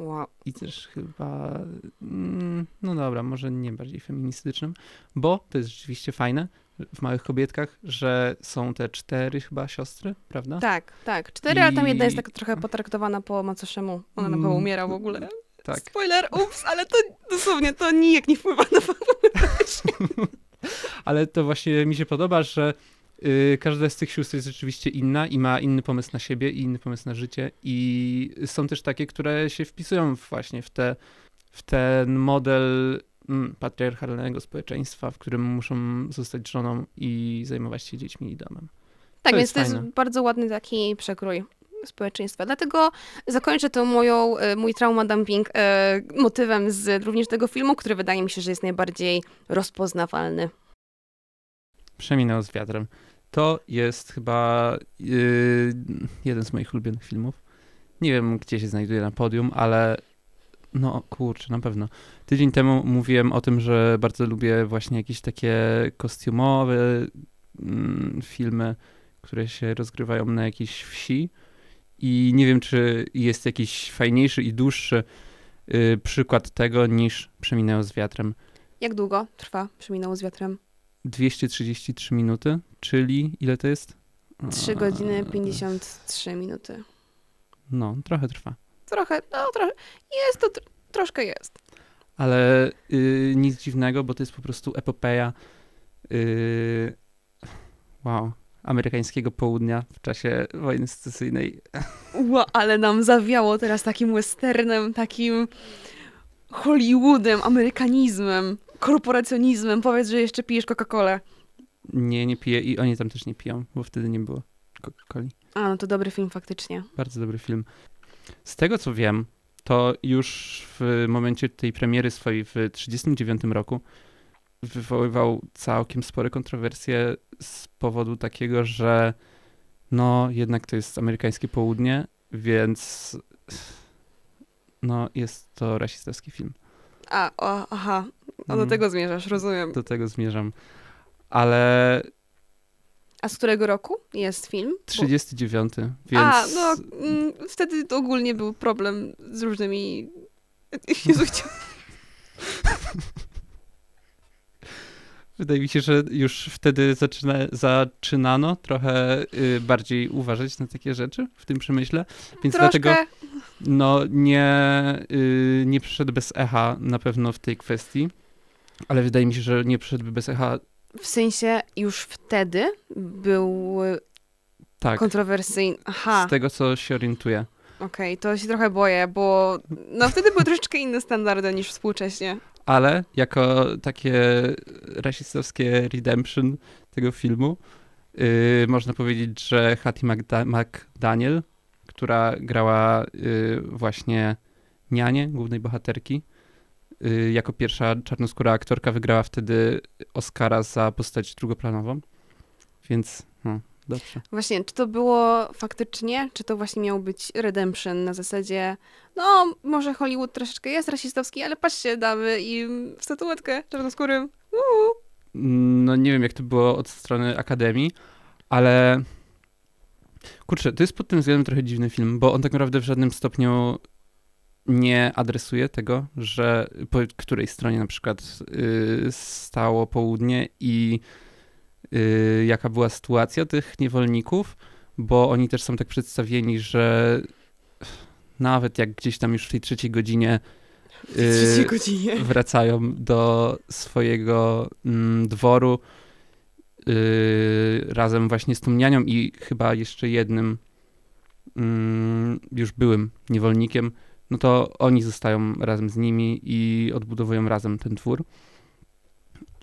Wow. I też chyba, mm, no dobra, może nie bardziej feministycznym, bo to jest rzeczywiście fajne, w Małych Kobietkach, że są te cztery chyba siostry, prawda? Tak, tak. Cztery, I... ale tam jedna jest tak trochę potraktowana po macoszemu. Ona na pewno mm, umiera w ogóle. Tak. Spoiler, ups, ale to dosłownie to nijak nie wpływa na Ale to właśnie mi się podoba, że każda z tych sióstr jest rzeczywiście inna i ma inny pomysł na siebie i inny pomysł na życie i są też takie, które się wpisują właśnie w, te, w ten model Mm, patriarchalnego społeczeństwa, w którym muszą zostać żoną i zajmować się dziećmi i domem. Tak, to więc to jest bardzo ładny taki przekrój społeczeństwa. Dlatego zakończę to moją, e, mój trauma dumping e, motywem z również tego filmu, który wydaje mi się, że jest najbardziej rozpoznawalny. Przeminął z wiatrem. To jest chyba yy, jeden z moich ulubionych filmów. Nie wiem, gdzie się znajduje na podium, ale no kurczę, na pewno. Tydzień temu mówiłem o tym, że bardzo lubię właśnie jakieś takie kostiumowe mm, filmy, które się rozgrywają na jakiejś wsi. I nie wiem, czy jest jakiś fajniejszy i dłuższy y, przykład tego niż Przeminęło z wiatrem. Jak długo trwa Przeminęło z wiatrem? 233 minuty, czyli ile to jest? 3 godziny 53 minuty. No, trochę trwa. trochę, no trochę, jest to, tr- troszkę jest. Ale y, nic dziwnego, bo to jest po prostu epopeja y, wow, amerykańskiego południa w czasie wojny secesyjnej. Ła, ale nam zawiało teraz takim westernem, takim Hollywoodem, amerykanizmem, korporacjonizmem. Powiedz, że jeszcze pijesz Coca-Colę. Nie, nie piję i oni tam też nie piją, bo wtedy nie było Coca-Coli. A, no to dobry film faktycznie. Bardzo dobry film. Z tego co wiem, to już w momencie tej premiery swojej w 1939 roku wywoływał całkiem spore kontrowersje z powodu takiego, że no jednak to jest amerykańskie południe, więc no jest to rasistowski film. A, o, aha, o, do Mm. tego zmierzasz, rozumiem. Do tego zmierzam. Ale A z którego roku jest film? Bo- 39, więc A, no, mm, wtedy to ogólnie był problem z różnymi... Jezu, chciałam... Wydaje mi się, że już wtedy zaczyna, zaczynano trochę y, bardziej uważać na takie rzeczy w tym przemyśle, więc Troszkę, dlatego no, nie, y, nie przyszedł bez echa na pewno w tej kwestii, ale wydaje mi się, że nie przyszedłby bez echa w sensie już wtedy był tak, kontrowersyjny. Aha, z tego co się orientuję. okej, to się trochę boję, bo no wtedy były troszeczkę inne standardy niż współcześnie. Ale jako takie rasistowskie redemption tego filmu, y, można powiedzieć, że Hattie McDa- McDaniel, która grała y, właśnie nianię głównej bohaterki, jako pierwsza czarnoskóra aktorka wygrała wtedy Oscara za postać drugoplanową. Więc no, dobrze. Właśnie, czy to było faktycznie, czy to właśnie miał być redemption na zasadzie, no może Hollywood troszeczkę jest rasistowski, ale patrzcie, damy im statuetkę czarnoskórym. Uuu. No nie wiem, jak to było od strony Akademii, ale kurczę, to jest pod tym względem trochę dziwny film, bo on tak naprawdę w żadnym stopniu nie adresuje tego, że po której stronie na przykład y, stało południe i y, jaka była sytuacja tych niewolników, bo oni też są tak przedstawieni, że nawet jak gdzieś tam już w tej trzeciej godzinie trzeciej y, godzinie. wracają do swojego mm, dworu razem właśnie z tą nianią i chyba jeszcze jednym mm, już byłym niewolnikiem, no to oni zostają razem z nimi i odbudowują razem ten twór.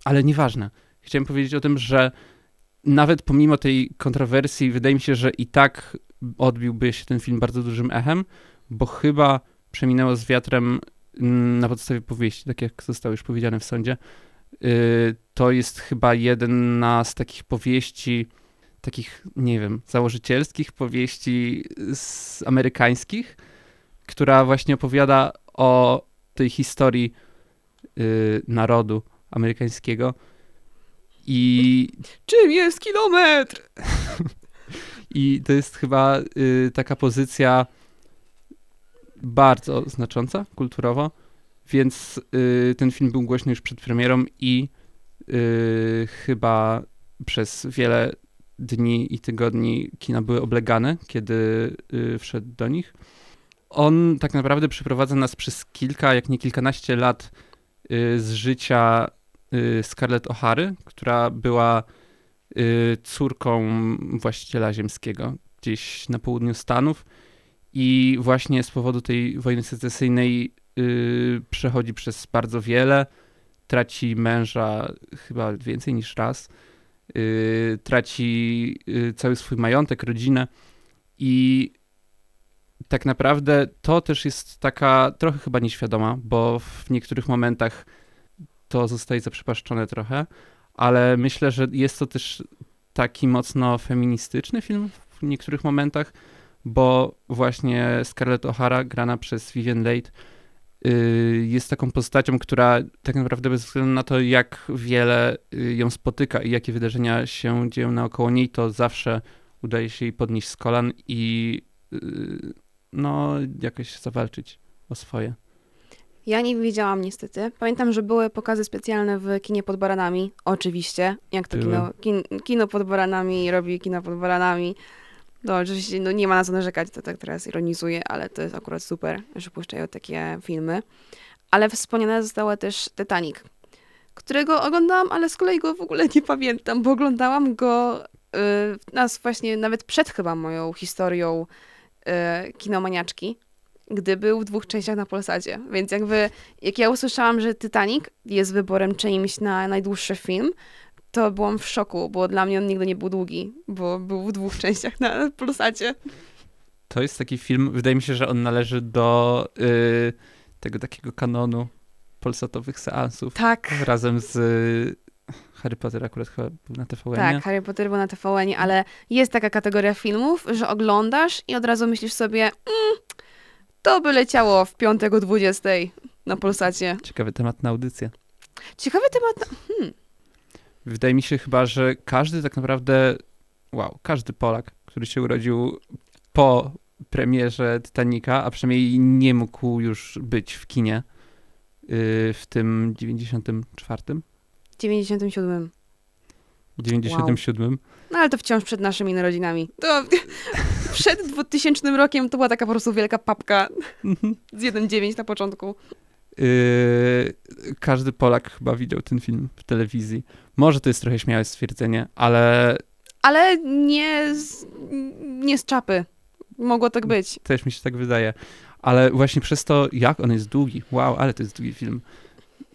Ale nieważne. Chciałem powiedzieć o tym, że nawet pomimo tej kontrowersji, wydaje mi się, że i tak odbiłby się ten film bardzo dużym echem, bo chyba przeminęło z wiatrem mm, na podstawie powieści, tak jak zostało już powiedziane w sądzie. Y, To jest chyba jedna z takich powieści, takich, nie wiem, założycielskich powieści amerykańskich, która właśnie opowiada o tej historii y, narodu amerykańskiego. I Czym jest kilometr? I to jest chyba y, taka pozycja bardzo znacząca kulturowo, więc y, ten film był głośny już przed premierą i chyba przez wiele dni i tygodni kina były oblegane, kiedy wszedł do nich. On tak naprawdę przeprowadza nas przez kilka, jak nie kilkanaście lat y, z życia y, Scarlett O'Hary, która była y, córką właściciela ziemskiego gdzieś na południu Stanów i właśnie z powodu tej wojny secesyjnej przechodzi przez bardzo wiele, traci męża chyba więcej niż raz, traci cały swój majątek, rodzinę i tak naprawdę to też jest taka trochę chyba nieświadoma, bo w niektórych momentach to zostaje zaprzepaszczone trochę, ale myślę, że jest to też taki mocno feministyczny film w niektórych momentach, bo właśnie Scarlett O'Hara, grana przez Vivian Leigh, y, jest taką postacią, która tak naprawdę bez względu na to, jak wiele y, ją spotyka i jakie wydarzenia się dzieją naokoło niej, to zawsze udaje się jej podnieść z kolan i y, no jakoś zawalczyć o swoje. Ja nie widziałam niestety. Pamiętam, że były pokazy specjalne w kinie pod baranami. Oczywiście. Jak to kino, kin, kino pod baranami robi kino pod baranami. No oczywiście no, nie ma na co narzekać, to tak teraz ironizuję, ale to jest akurat super, że puszczają takie filmy. Ale wspomniana została też Titanic, którego oglądałam, ale z kolei go w ogóle nie pamiętam, bo oglądałam go y, nas właśnie nawet przed chyba moją historią y, kinomaniaczki, gdy był w dwóch częściach na Polsacie. Więc jakby, jak ja usłyszałam, że Titanic jest wyborem czymś na najdłuższy film, to byłam w szoku, bo dla mnie on nigdy nie był długi, bo był w dwóch częściach na Polsacie. To jest taki film, wydaje mi się, że on należy do y, tego takiego kanonu polsatowych seansów. Tak. Razem z Harry Potter akurat chyba był na tvn Tak, Harry Potter był na tvn ale jest taka kategoria filmów, że oglądasz i od razu myślisz sobie, mm, to by leciało w piątek o 20 na Polsacie. Ciekawy temat na audycję. Ciekawy temat. Na... Hmm. Wydaje mi się chyba, że każdy tak naprawdę, wow, każdy Polak, który się urodził po premierze Titanica, a przynajmniej nie mógł już być w kinie yy, w tym 94. 97. 97. Wow. No ale to wciąż przed naszymi narodzinami. To przed 2000 rokiem to była taka po prostu wielka papka mhm. z 1.9 na początku. Yy, każdy Polak chyba widział ten film w telewizji. Może to jest trochę śmiałe stwierdzenie, ale. Ale nie z, nie z czapy. Mogło tak być. Też mi się tak wydaje. Ale właśnie przez to, jak on jest długi. Wow, ale to jest długi film.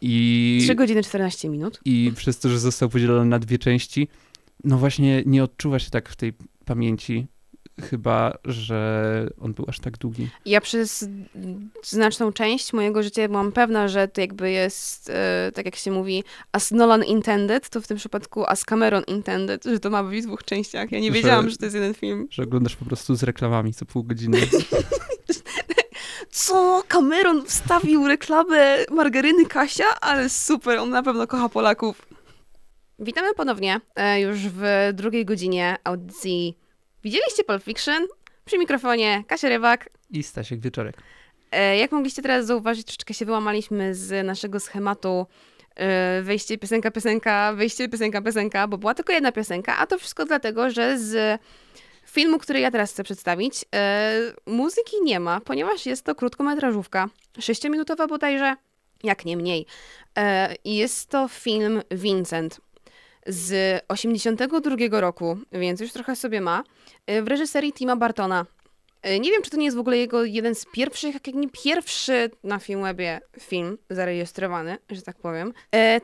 I, 3 godziny 14 minut. I przez to, że został podzielony na dwie części, no właśnie nie odczuwa się tak w tej pamięci chyba, że on był aż tak długi. Ja przez znaczną część mojego życia byłam pewna, że to jakby jest, e, tak jak się mówi, as Nolan intended, to w tym przypadku as Cameron intended, że to ma być w dwóch częściach. Ja nie że, wiedziałam, że to jest jeden film. Że oglądasz po prostu z reklamami co pół godziny. Co? Cameron wstawił reklamę margaryny Kasia? Ale super, on na pewno kocha Polaków. Witamy ponownie e, już w drugiej godzinie audycji Widzieliście Pulp Fiction? Przy mikrofonie Kasia Rybak i Stasiek Wieczorek. E, jak mogliście teraz zauważyć, troszeczkę się wyłamaliśmy z naszego schematu e, wejście, piosenka, piosenka, wejście, piosenka, piosenka, bo była tylko jedna piosenka, a to wszystko dlatego, że z filmu, który ja teraz chcę przedstawić, e, muzyki nie ma, ponieważ jest to krótkometrażówka, sześciominutowa bodajże, jak nie mniej. I jest to film Vincent z 82 roku, więc już trochę sobie ma, e, w reżyserii Tima Bartona. Nie wiem, czy to nie jest w ogóle jego jeden z pierwszych, jak nie pierwszy na Filmwebie film zarejestrowany, że tak powiem.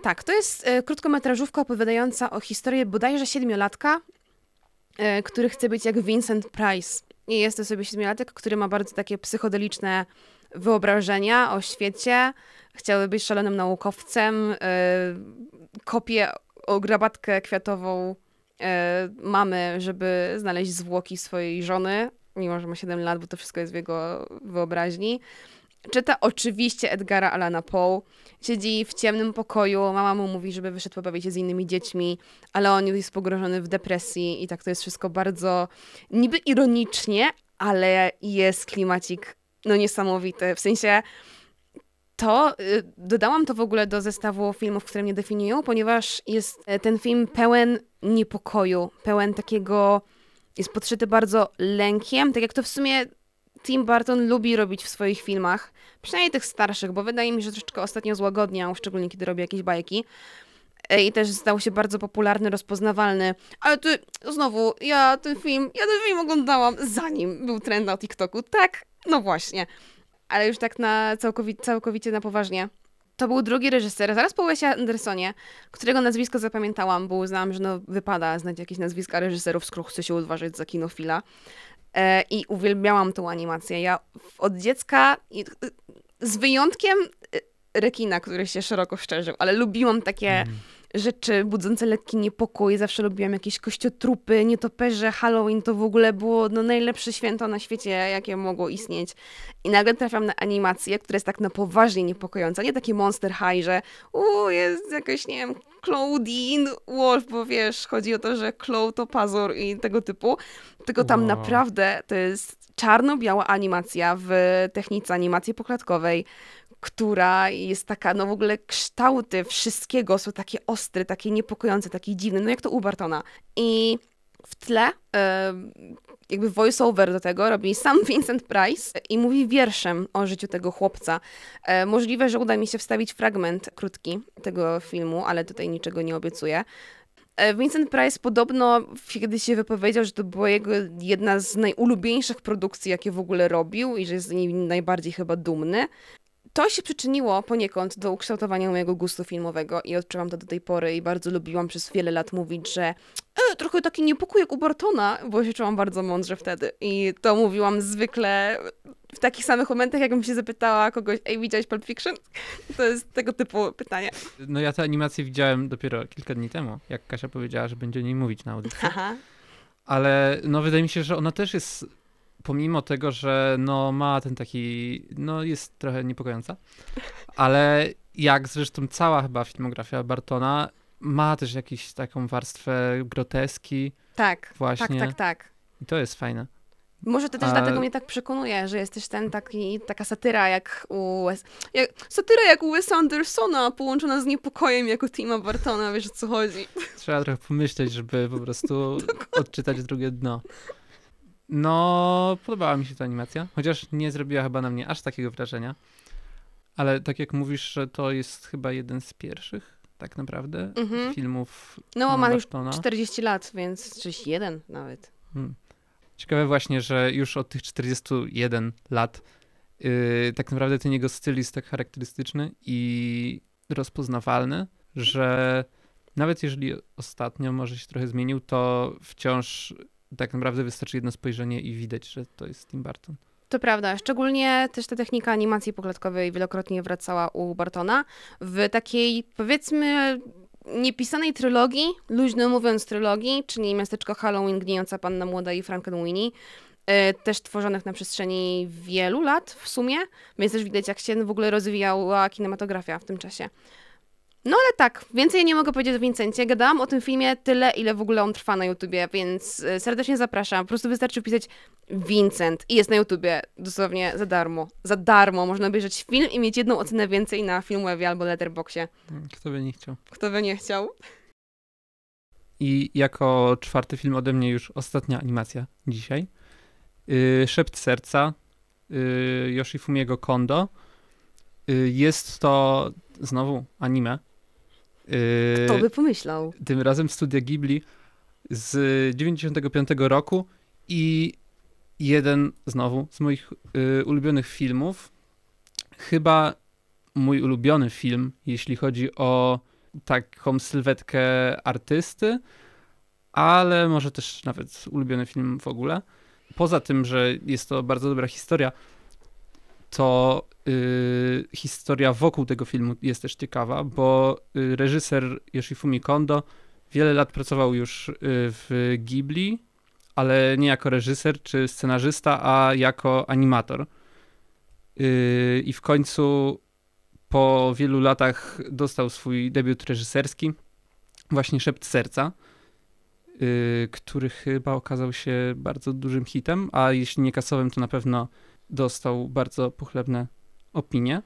Tak, to jest krótkometrażówka opowiadająca o historii bodajże siedmiolatka, który chce być jak Vincent Price. I jest to sobie siedmiolatek, który ma bardzo takie psychodeliczne wyobrażenia o świecie. Chciałby być szalonym naukowcem, e, kopie o grabatkę kwiatową e, mamy, żeby znaleźć zwłoki swojej żony, mimo że ma 7 lat, bo to wszystko jest w jego wyobraźni. Czyta oczywiście Edgara Alana Poe. Siedzi w ciemnym pokoju, mama mu mówi, żeby wyszedł pobawić się z innymi dziećmi, ale on jest pogrążony w depresji i tak to jest wszystko bardzo niby ironicznie, ale jest klimacik no niesamowity. W sensie to y, dodałam to w ogóle do zestawu filmów, które mnie definiują, ponieważ jest e, ten film pełen niepokoju, pełen takiego, jest podszyty bardzo lękiem, tak jak to w sumie Tim Burton lubi robić w swoich filmach, przynajmniej tych starszych, bo wydaje mi się, że troszeczkę ostatnio złagodniał, szczególnie kiedy robi jakieś bajki. E, I też stał się bardzo popularny, rozpoznawalny. Ale ty, znowu, ja ten film, ja ten film oglądałam zanim był trend na TikToku. Tak, no właśnie ale już tak na całkowicie, całkowicie na poważnie. To był drugi reżyser, zaraz po Wesie Andersonie, którego nazwisko zapamiętałam, bo uznałam, że no, wypada znać jakieś nazwiska reżyserów, skoro chce się uważać za kinofila. E, I uwielbiałam tą animację. Ja od dziecka, z wyjątkiem e, rekina, który się szeroko szczerzył, ale lubiłam takie... Mm rzeczy budzące lekki niepokój. Zawsze lubiłam jakieś kościotrupy, nietoperze, Halloween. To w ogóle było no, najlepsze święto na świecie, jakie mogło istnieć. I nagle trafiam na animację, która jest tak na poważnie niepokojąca. Nie takie Monster High, że u, jest jakaś, nie wiem, Claudine Wolf, bo wiesz, chodzi o to, że Cloud to pazur i tego typu. Tylko tam wow. naprawdę to jest czarno-biała animacja w technice animacji poklatkowej która jest taka, no w ogóle kształty wszystkiego są takie ostre, takie niepokojące, takie dziwne, no jak to u Bartona. I w tle jakby voice-over do tego robi sam Vincent Price i mówi wierszem o życiu tego chłopca. E, możliwe, że uda mi się wstawić fragment krótki tego filmu, ale tutaj niczego nie obiecuję. E, Vincent Price podobno kiedyś się wypowiedział, że to była jego jedna z najulubieńszych produkcji, jakie w ogóle robił i że jest z niej najbardziej chyba dumny. To się przyczyniło poniekąd do ukształtowania mojego gustu filmowego i odczuwam to do tej pory i bardzo lubiłam przez wiele lat mówić, że e, trochę taki niepokój jak u Bartona, bo się czułam bardzo mądrze wtedy. I to mówiłam zwykle w takich samych momentach, jakbym się zapytała kogoś, ej, widziałeś Pulp Fiction? To jest tego typu pytanie. No ja tę animację widziałem dopiero kilka dni temu, jak Kasia powiedziała, że będzie o niej mówić na audycji. Aha. Ale no wydaje mi się, że ona też jest, pomimo tego, że no ma ten taki, no jest trochę niepokojąca, ale jak zresztą cała chyba filmografia Bartona ma też jakąś taką warstwę groteski Tak, właśnie. tak, tak, tak. I to jest fajne. Może to też A- dlatego mnie tak przekonuje, że jesteś ten taki, taka satyra jak u Wes... Jak, satyra jak u Wes Andersona, połączona z niepokojem jako Tima Bartona, wiesz o co chodzi. Trzeba trochę pomyśleć, żeby po prostu odczytać drugie dno. No, podobała mi się ta animacja, chociaż nie zrobiła chyba na mnie aż takiego wrażenia. Ale tak jak mówisz, że to jest chyba jeden z pierwszych, tak naprawdę, Mhm. filmów No, ma już Bartona. 40 lat, więc 31 nawet. Hmm. Ciekawe właśnie, że już od tych 41 lat yy, tak naprawdę ten jego styl jest tak charakterystyczny i rozpoznawalny, że nawet jeżeli ostatnio może się trochę zmienił, to wciąż tak naprawdę wystarczy jedno spojrzenie i widać, że to jest Tim Burton. To prawda, szczególnie też ta technika animacji poklatkowej wielokrotnie wracała u Bartona w takiej, powiedzmy, niepisanej trylogii, luźno mówiąc trylogii, czyli Miasteczko Halloween, Gnijąca Panna Młoda i Frankenweenie, e, też tworzonych na przestrzeni wielu lat w sumie, więc też widać, jak się w ogóle rozwijała kinematografia w tym czasie. No ale tak, więcej nie mogę powiedzieć o Vincencie. Gadałam o tym filmie tyle, ile w ogóle on trwa na YouTubie, więc e, serdecznie zapraszam. Po prostu wystarczy wpisać Vincent i jest na YouTubie dosłownie za darmo. Za darmo można obejrzeć film i mieć jedną ocenę więcej na Filmwebie albo Letterboxie. Kto by nie chciał. Kto by nie chciał. I jako czwarty film ode mnie już ostatnia animacja dzisiaj. Yy, Szept serca yy, Yoshifumiego Kondo. Yy, jest to znowu anime. Yy, Kto by pomyślał? tym razem Studia Ghibli z 95 roku i jeden znowu z moich y, ulubionych filmów. Chyba mój ulubiony film, jeśli chodzi o taką sylwetkę artysty, ale może też nawet ulubiony film w ogóle. Poza tym, że jest to bardzo dobra historia, to y, historia wokół tego filmu jest też ciekawa, bo y, reżyser Yoshifumi Kondo wiele lat pracował już y, w Ghibli, ale nie jako reżyser czy scenarzysta, a jako animator. Y, I w końcu po wielu latach dostał swój debiut reżyserski, właśnie Szept Serca, y, który chyba okazał się bardzo dużym hitem, a jeśli nie kasowym, to na pewno dostał bardzo pochlebne opinie.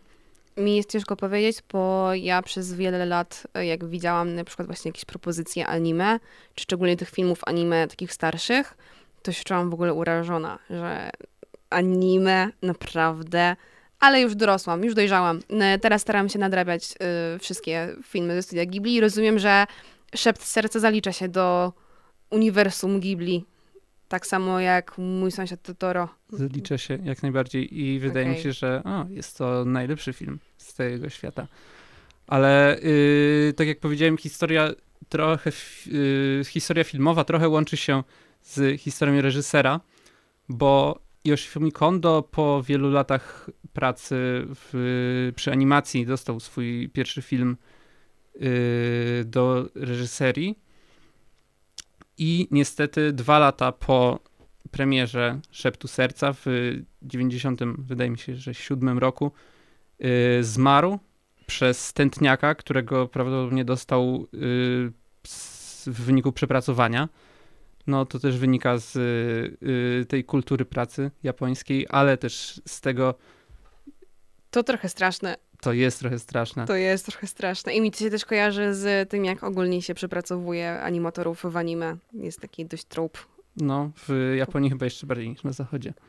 Mi jest ciężko powiedzieć, bo ja przez wiele lat, e, jak widziałam na przykład właśnie jakieś propozycje anime, czy szczególnie tych filmów anime takich starszych, to się czułam w ogóle urażona, że anime naprawdę, ale już dorosłam, już dojrzałam. E, Teraz staram się nadrabiać e, wszystkie filmy ze studia Ghibli i rozumiem, że Szept Serca zalicza się do uniwersum Ghibli. Tak samo jak mój sąsiad Totoro. Zliczę się jak najbardziej i wydaje mi Okej. się, że o, jest to najlepszy film z tego świata. Ale yy, tak jak powiedziałem, historia trochę, yy, historia filmowa trochę łączy się z historią reżysera, bo Yoshifumi Kondo po wielu latach pracy w, przy animacji dostał swój pierwszy film yy, do reżyserii i niestety dwa lata po premierze Szeptu Serca w 90, wydaje mi się, że 7 roku yy, zmarł przez tętniaka, którego prawdopodobnie dostał yy, w wyniku przepracowania. No to też wynika z yy, tej kultury pracy japońskiej, ale też z tego, To trochę straszne. To jest trochę straszne. To jest trochę straszne. I mi to się też kojarzy z tym, jak ogólnie się przepracowuje animatorów w anime. Jest taki dość trope. No, w Japonii chyba jeszcze bardziej niż na zachodzie.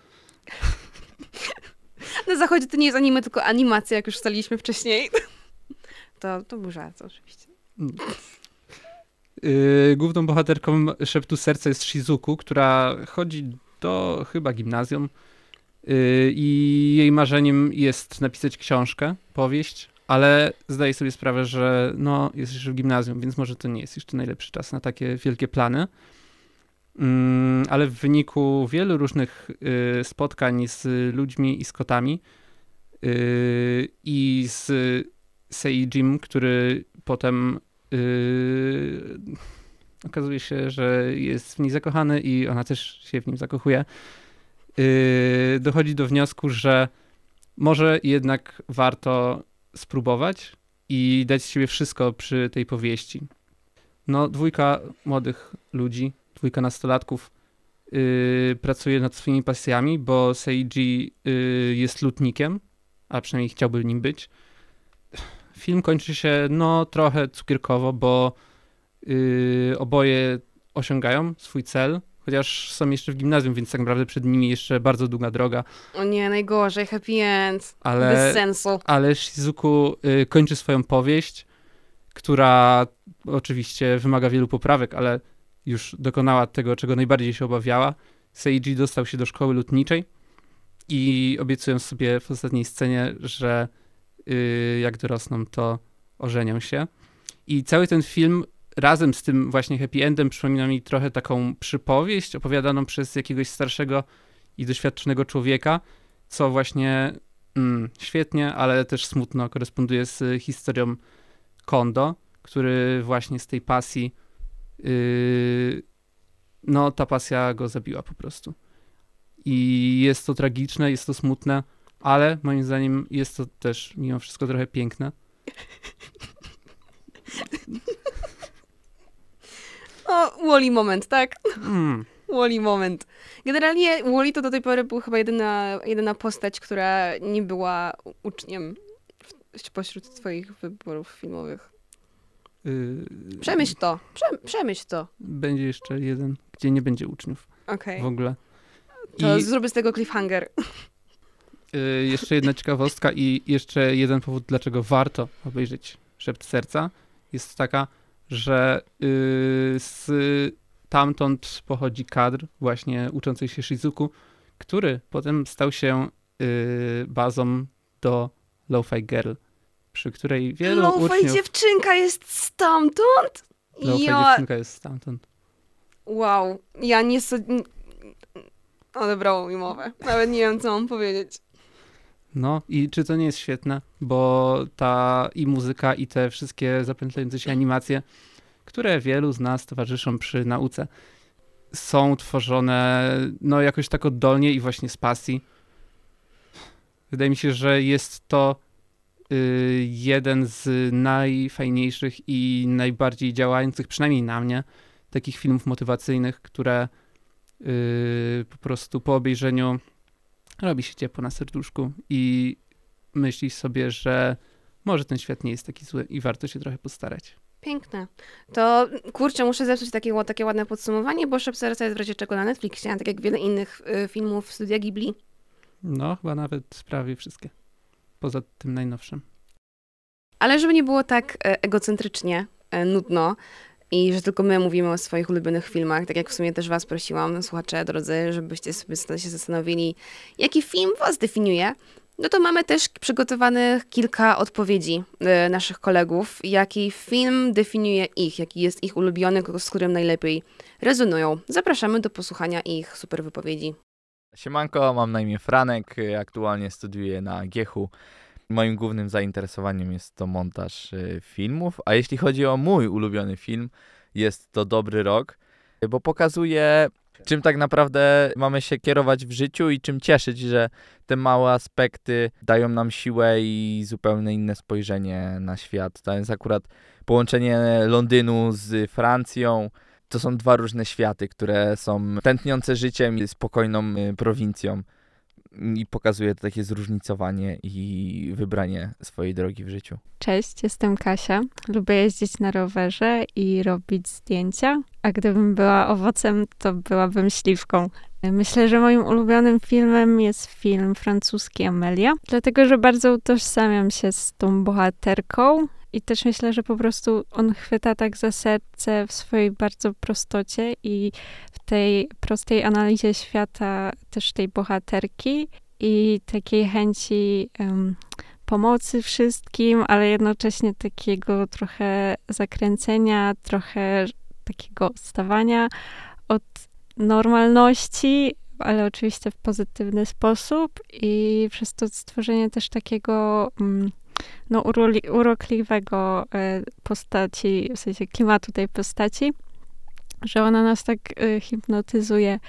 Na zachodzie to nie jest anime, tylko animacja, jak już ustaliliśmy wcześniej. To, to był żart oczywiście. Yy, główną bohaterką Szeptu Serca jest Shizuku, która chodzi do chyba gimnazjum i jej marzeniem jest napisać książkę, powieść, ale zdaje sobie sprawę, że no, jest jeszcze w gimnazjum, więc może to nie jest jeszcze najlepszy czas na takie wielkie plany. Yy, ale w wyniku wielu różnych yy, spotkań z ludźmi i z kotami yy, i z Seijim, który potem okazuje się, że jest w niej zakochany i ona też się w nim zakochuje. Yy, dochodzi do wniosku, że może jednak warto spróbować i dać z siebie wszystko przy tej powieści. No, dwójka młodych ludzi, dwójka nastolatków yy, pracuje nad swoimi pasjami, bo Seiji yy, jest lutnikiem, a przynajmniej chciałby nim być film kończy się no trochę cukierkowo, bo yy, oboje osiągają swój cel, chociaż są jeszcze w gimnazjum, więc tak naprawdę przed nimi jeszcze bardzo długa droga. O nie, najgorzej, happy end. Ale, Bez sensu. Ale Shizuku y, kończy swoją powieść, która oczywiście wymaga wielu poprawek, ale już dokonała tego, czego najbardziej się obawiała. Seiji dostał się do szkoły lutniczej i obiecują sobie w ostatniej scenie, że Y, jak dorosną, to ożenią się. I cały ten film razem z tym właśnie happy endem przypomina mi trochę taką przypowieść opowiadaną przez jakiegoś starszego i doświadczonego człowieka, co właśnie mm, świetnie, ale też smutno koresponduje z historią Kondo, który właśnie z tej pasji, yy, no ta pasja go zabiła po prostu. I jest to tragiczne, jest to smutne, ale moim zdaniem jest to też mimo wszystko trochę piękne. O, Wally moment, tak? Mm. Wally moment. Generalnie Wally to do tej pory był chyba jedyna, jedyna postać, która nie była uczniem w, pośród twoich wyborów filmowych. Yy, przemyśl to, Prze, przemyśl to. Będzie jeszcze jeden, gdzie nie będzie uczniów okay. w ogóle. To I... zrobię z tego cliffhanger. Y, jeszcze jedna ciekawostka i jeszcze jeden powód, dlaczego warto obejrzeć Szept Serca, jest taka, że y, z tamtąd pochodzi kadr właśnie uczącej się Shizuku, który potem stał się y, bazą do Lo-Fi Girl, przy której wielu Lo-Fi uczniów... dziewczynka jest stamtąd? Lo-Fi ja... dziewczynka jest stamtąd. Wow, ja nie... So... Odebrało mi mowę. Nawet nie wiem, co mam powiedzieć. No i czy to nie jest świetne, bo ta i muzyka, i te wszystkie zapętlające się animacje, które wielu z nas towarzyszą przy nauce, są tworzone no jakoś tak oddolnie i właśnie z pasji. Wydaje mi się, że jest to y, jeden z najfajniejszych i najbardziej działających, przynajmniej na mnie, takich filmów motywacyjnych, które y, po prostu po obejrzeniu robi się ciepło na serduszku i myślisz sobie, że może ten świat nie jest taki zły i warto się trochę postarać. Piękne. To kurczę, muszę zepsuć takie, takie ładne podsumowanie, bo Szep Serca jest w razie czego na Netflixie, tak jak wiele innych y, filmów studia Ghibli. No, chyba nawet prawie wszystkie. Poza tym najnowszym. Ale żeby nie było tak e, egocentrycznie, e, nudno, i że tylko my mówimy o swoich ulubionych filmach, tak jak w sumie też was prosiłam, słuchacze drodzy, żebyście sobie się zastanowili, jaki film was definiuje, no to mamy też przygotowanych kilka odpowiedzi y, naszych kolegów, jaki film definiuje ich, jaki jest ich ulubiony, z którym najlepiej rezonują. Zapraszamy do posłuchania ich super wypowiedzi. Siemanko, mam na imię Franek, aktualnie studiuję na Giechu Moim głównym zainteresowaniem jest to montaż y, filmów, a jeśli chodzi o mój ulubiony film, jest to Dobry Rok, bo pokazuje czym tak naprawdę mamy się kierować w życiu i czym cieszyć, że te małe aspekty dają nam siłę i zupełnie inne spojrzenie na świat. To jest akurat połączenie Londynu z Francją. To są dwa różne światy, które są tętniące życiem i spokojną y, prowincją i pokazuje to takie zróżnicowanie i wybranie swojej drogi w życiu. Cześć, jestem Kasia. Lubię jeździć na rowerze i robić zdjęcia, a gdybym była owocem, to byłabym śliwką. Myślę, że moim ulubionym filmem jest film francuski Amelia, dlatego że bardzo utożsamiam się z tą bohaterką i też myślę, że po prostu on chwyta tak za serce w swojej bardzo prostocie i w tej prostej analizie świata też tej bohaterki i takiej chęci um, pomocy wszystkim, ale jednocześnie takiego trochę zakręcenia, trochę takiego stawania od normalności, ale oczywiście w pozytywny sposób i przez to stworzenie też takiego um, no, urokliwego e, postaci, w sensie klimatu tej postaci, że ona nas tak e, hipnotyzuje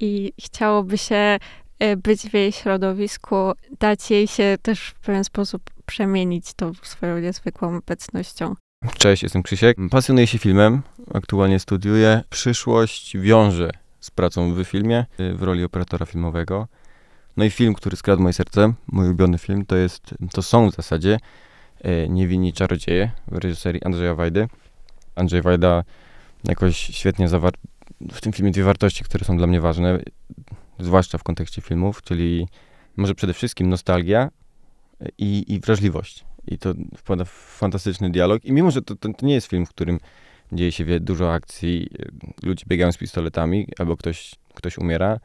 i chciałoby się e, być w jej środowisku, dać jej się też w pewien sposób przemienić tą swoją niezwykłą obecnością. Cześć, jestem Krzysiek. Pasjonuję się filmem, aktualnie studiuję. Przyszłość wiąże z pracą w filmie, w roli operatora filmowego. No i film, który skradł moje serce, mój ulubiony film, to jest, to są w zasadzie e, Niewinni Czarodzieje w reżyserii Andrzeja Wajdy. Andrzej Wajda jakoś świetnie zawarł w tym filmie dwie wartości, które są dla mnie ważne, zwłaszcza w kontekście filmów, czyli może przede wszystkim nostalgia i, i wrażliwość. I to wpada w fantastyczny dialog. I mimo, że to, to, to nie jest film, w którym dzieje się dużo akcji, ludzie biegają z pistoletami, albo ktoś, ktoś umiera,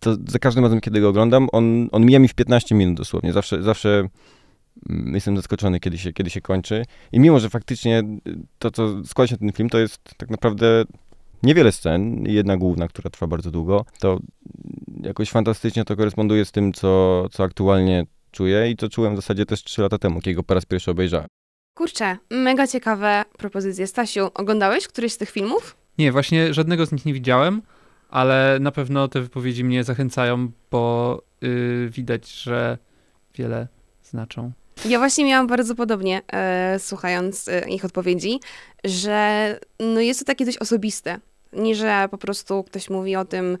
to za każdym razem, kiedy go oglądam, on, on mija mi w 15 minut dosłownie. Zawsze, zawsze mm, jestem zaskoczony, kiedy się, kiedy się kończy. I mimo, że faktycznie to, co składa się ten film, to jest tak naprawdę niewiele scen, jedna główna, która trwa bardzo długo, to jakoś fantastycznie to koresponduje z tym, co, co aktualnie czuję i to czułem w zasadzie też 3 lata temu, kiedy go po raz pierwszy obejrzałem. Kurczę, mega ciekawe propozycje. Stasiu, oglądałeś któryś z tych filmów? Nie, właśnie żadnego z nich nie widziałem ale na pewno te wypowiedzi mnie zachęcają, bo yy, widać, że wiele znaczą. Ja właśnie miałam bardzo podobnie, e, słuchając e, ich odpowiedzi, że no jest to takie dość osobiste. Nie, że po prostu ktoś mówi o tym,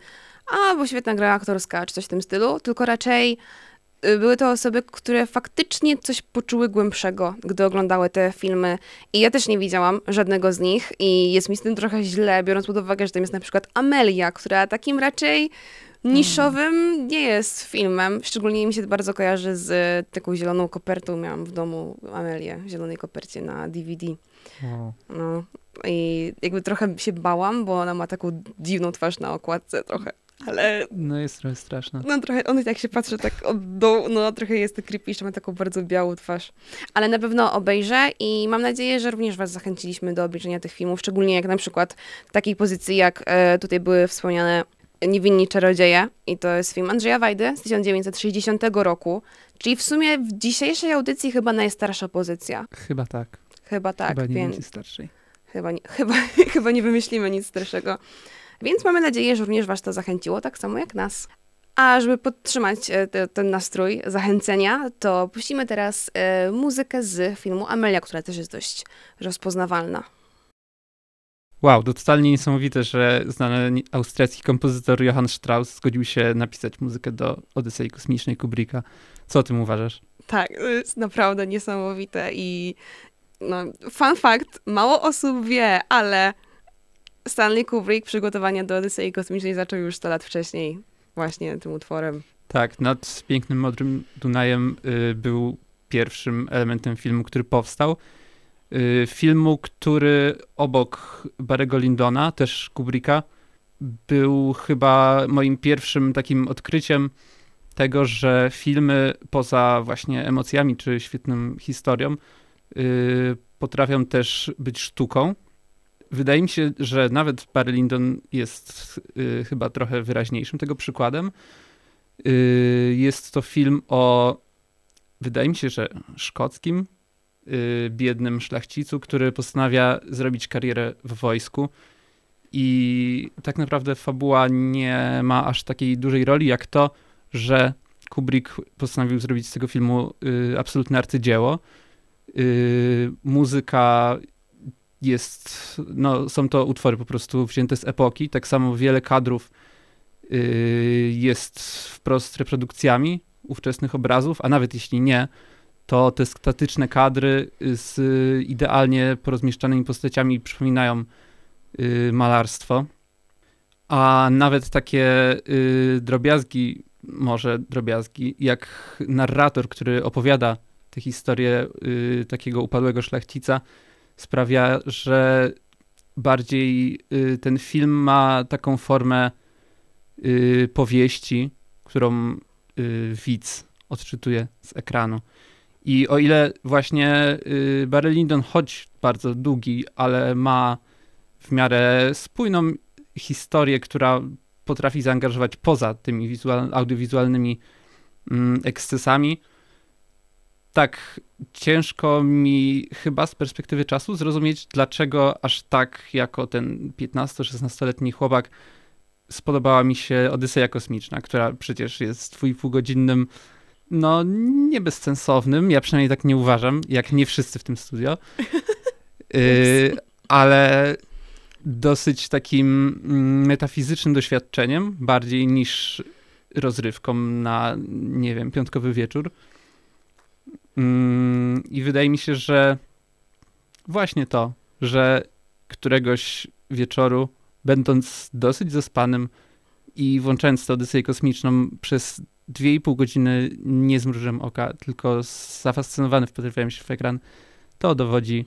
a, bo świetna gra aktorska, czy coś w tym stylu, tylko raczej Y, były to osoby, które faktycznie coś poczuły głębszego, gdy oglądały te filmy. I ja też nie widziałam żadnego z nich i jest mi z tym trochę źle, biorąc pod uwagę, że tam jest na przykład Amelia, która takim raczej niszowym nie jest filmem. Szczególnie mi się to bardzo kojarzy z taką zieloną kopertą. Miałam w domu Amelię w zielonej kopercie na DVD. No. I jakby trochę się bałam, bo ona ma taką dziwną twarz na okładce trochę ale... No jest trochę straszna. No trochę, on jak się patrzy tak od dołu, no trochę jest to creepy, jeszcze ma taką bardzo białą twarz. Ale na pewno obejrzę i mam nadzieję, że również was zachęciliśmy do obejrzenia tych filmów, szczególnie jak na przykład takiej pozycji, jak e, tutaj były wspomniane Niewinni Czarodzieje i to jest film Andrzeja Wajdy z 1960 roku, czyli w sumie w dzisiejszej audycji chyba najstarsza pozycja. Chyba tak. Chyba tak, chyba nie więc... starszej. Chyba nie, chyba, chyba nie wymyślimy nic starszego. Więc mamy nadzieję, że również Was to zachęciło, tak samo jak nas. A żeby podtrzymać e, te, ten nastrój zachęcenia, to puścimy teraz e, muzykę z filmu Amelia, która też jest dość rozpoznawalna. Wow, to totalnie niesamowite, że znany austriacki kompozytor Johann Strauss zgodził się napisać muzykę do Odysei Kosmicznej Kubricka. Co o tym uważasz? Tak, to jest naprawdę niesamowite i no, fun fact, mało osób wie, ale Stanley Kubrick przygotowania do Odysei Kosmicznej zaczął już 100 lat wcześniej właśnie tym utworem. Tak, nad pięknym Modrym Dunajem y, był pierwszym elementem filmu, który powstał. Y, filmu, który obok Barego Lindona, też Kubricka, był chyba moim pierwszym takim odkryciem tego, że filmy poza właśnie emocjami czy świetną historią y, potrafią też być sztuką wydaje mi się, że nawet Barry Lyndon jest y, chyba trochę wyraźniejszym tego przykładem. Y, jest to film o, wydaje mi się, że szkockim, y, biednym szlachcicu, który postanawia zrobić karierę w wojsku. I tak naprawdę fabuła nie ma aż takiej dużej roli, jak to, że Kubrick postanowił zrobić z tego filmu y, absolutne arcydzieło. Y, muzyka jest, no są to utwory po prostu wzięte z epoki, tak samo wiele kadrów y, jest wprost reprodukcjami ówczesnych obrazów, a nawet jeśli nie, to te statyczne kadry z idealnie porozmieszczanymi postaciami przypominają y, malarstwo. A nawet takie y, drobiazgi, może drobiazgi, jak narrator, który opowiada tę historię y, takiego upadłego szlachcica, sprawia, że bardziej y, ten film ma taką formę y, powieści, którą y, widz odczytuje z ekranu. I o ile właśnie Barry Lyndon, choć bardzo długi, ale ma w miarę spójną historię, która potrafi zaangażować poza tymi wizual, audiowizualnymi mm, ekscesami, tak ciężko mi chyba z perspektywy czasu zrozumieć, dlaczego aż tak jako ten 15-16-letni chłopak spodobała mi się Odyseja Kosmiczna, która przecież jest dwójpółgodzinnym no nie bezsensownym, ja przynajmniej tak nie uważam, jak nie wszyscy w tym studio, yy, ale dosyć takim mm, metafizycznym doświadczeniem, bardziej niż rozrywką na, nie wiem, piątkowy wieczór. Yy, I wydaje mi się, że właśnie to, że któregoś wieczoru, będąc dosyć zaspanym i włączając tę Odyseję Kosmiczną przez dwie i pół godziny nie zmrużem oka, tylko zafascynowany wpatrywałem się w ekran, to dowodzi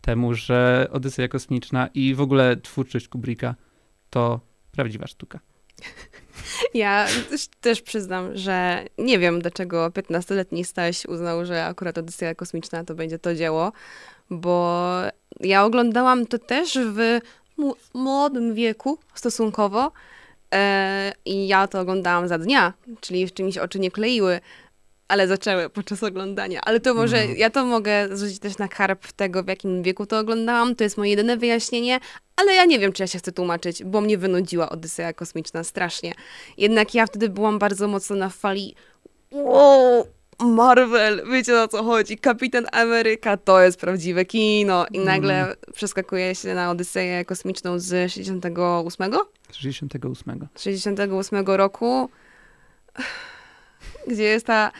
temu, że Odyseja Kosmiczna i w ogóle twórczość Kubricka to prawdziwa sztuka. Ja też, przyznam, że nie wiem, dlaczego 15-letni Staś uznał, że akurat Odyseja Kosmiczna to będzie to dzieło, bo ja oglądałam to też w młodym wieku stosunkowo, E, I ja to oglądałam za dnia, czyli w czymś oczy nie kleiły, ale zaczęły podczas oglądania. Ale to może, mm. ja to mogę zrzucić też na karp tego, w jakim wieku to oglądałam. To jest moje jedyne wyjaśnienie, ale ja nie wiem, czy ja się chcę tłumaczyć, bo mnie wynudziła Odyseja Kosmiczna strasznie. Jednak ja wtedy byłam bardzo mocno na fali wow, Marvel, wiecie o co chodzi, Kapitan Ameryka, to jest prawdziwe kino. I nagle mm. przeskakuje się na Odyseję Kosmiczną z 68? 68. 68 roku, gdzie jest ta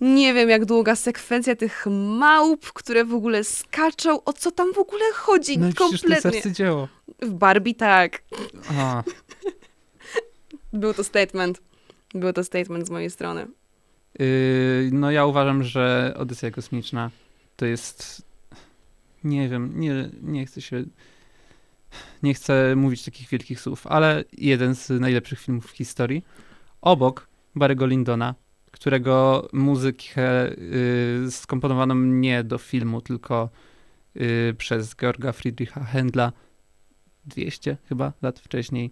nie wiem jak długa sekwencja tych małp, które w ogóle skaczą. O co tam w ogóle chodzi? No Kompletnie. To dzieło. W Barbie tak. Aha. Był to statement. Był to statement z mojej strony. Yy, no ja uważam, że Odyseja Kosmiczna to jest nie wiem, nie, nie chcę się nie chcę mówić takich wielkich słów, ale jeden z najlepszych filmów w historii. Obok Barry'ego Lindona, którego muzykę y, skomponowano nie do filmu, tylko y, przez Georga Friedricha Händla 200 chyba lat wcześniej.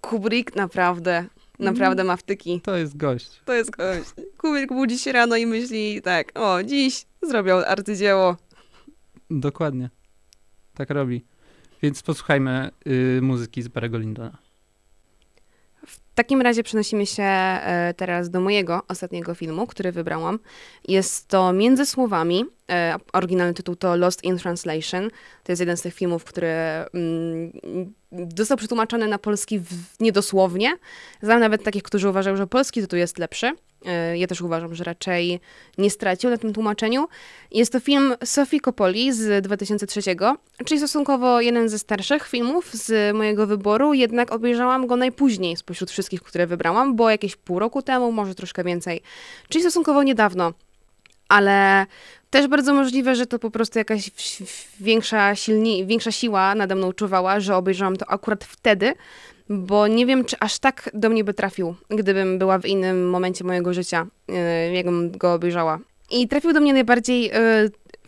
Kubrick naprawdę, naprawdę mm. ma wtyki. To jest gość. To jest gość. Kubrick budzi się rano i myśli tak, o, dziś zrobił arcydzieło. Dokładnie. Tak robi. Więc posłuchajmy y, muzyki z Barry'ego Lindona. W takim razie przenosimy się e, teraz do mojego ostatniego filmu, który wybrałam. Jest to Między Słowami. E, oryginalny tytuł to Lost in Translation. To jest jeden z tych filmów, który mm, został przetłumaczony na polski niedosłownie. Znam nawet takich, którzy uważają, że polski tytuł jest lepszy. E, ja też uważam, że raczej nie stracił na tym tłumaczeniu. Jest to film Sofii Coppoli z 2003, czyli stosunkowo jeden ze starszych filmów z mojego wyboru, jednak obejrzałam go najpóźniej spośród wszystkich, które wybrałam, bo jakieś pół roku temu, może troszkę więcej, czyli stosunkowo niedawno. Ale też bardzo możliwe, że to po prostu jakaś większa, silni, większa siła nade mną czuwała, że obejrzałam to akurat wtedy, bo nie wiem, czy aż tak do mnie by trafił, gdybym była w innym momencie mojego życia, e, jakbym go obejrzała. I trafił do mnie najbardziej e,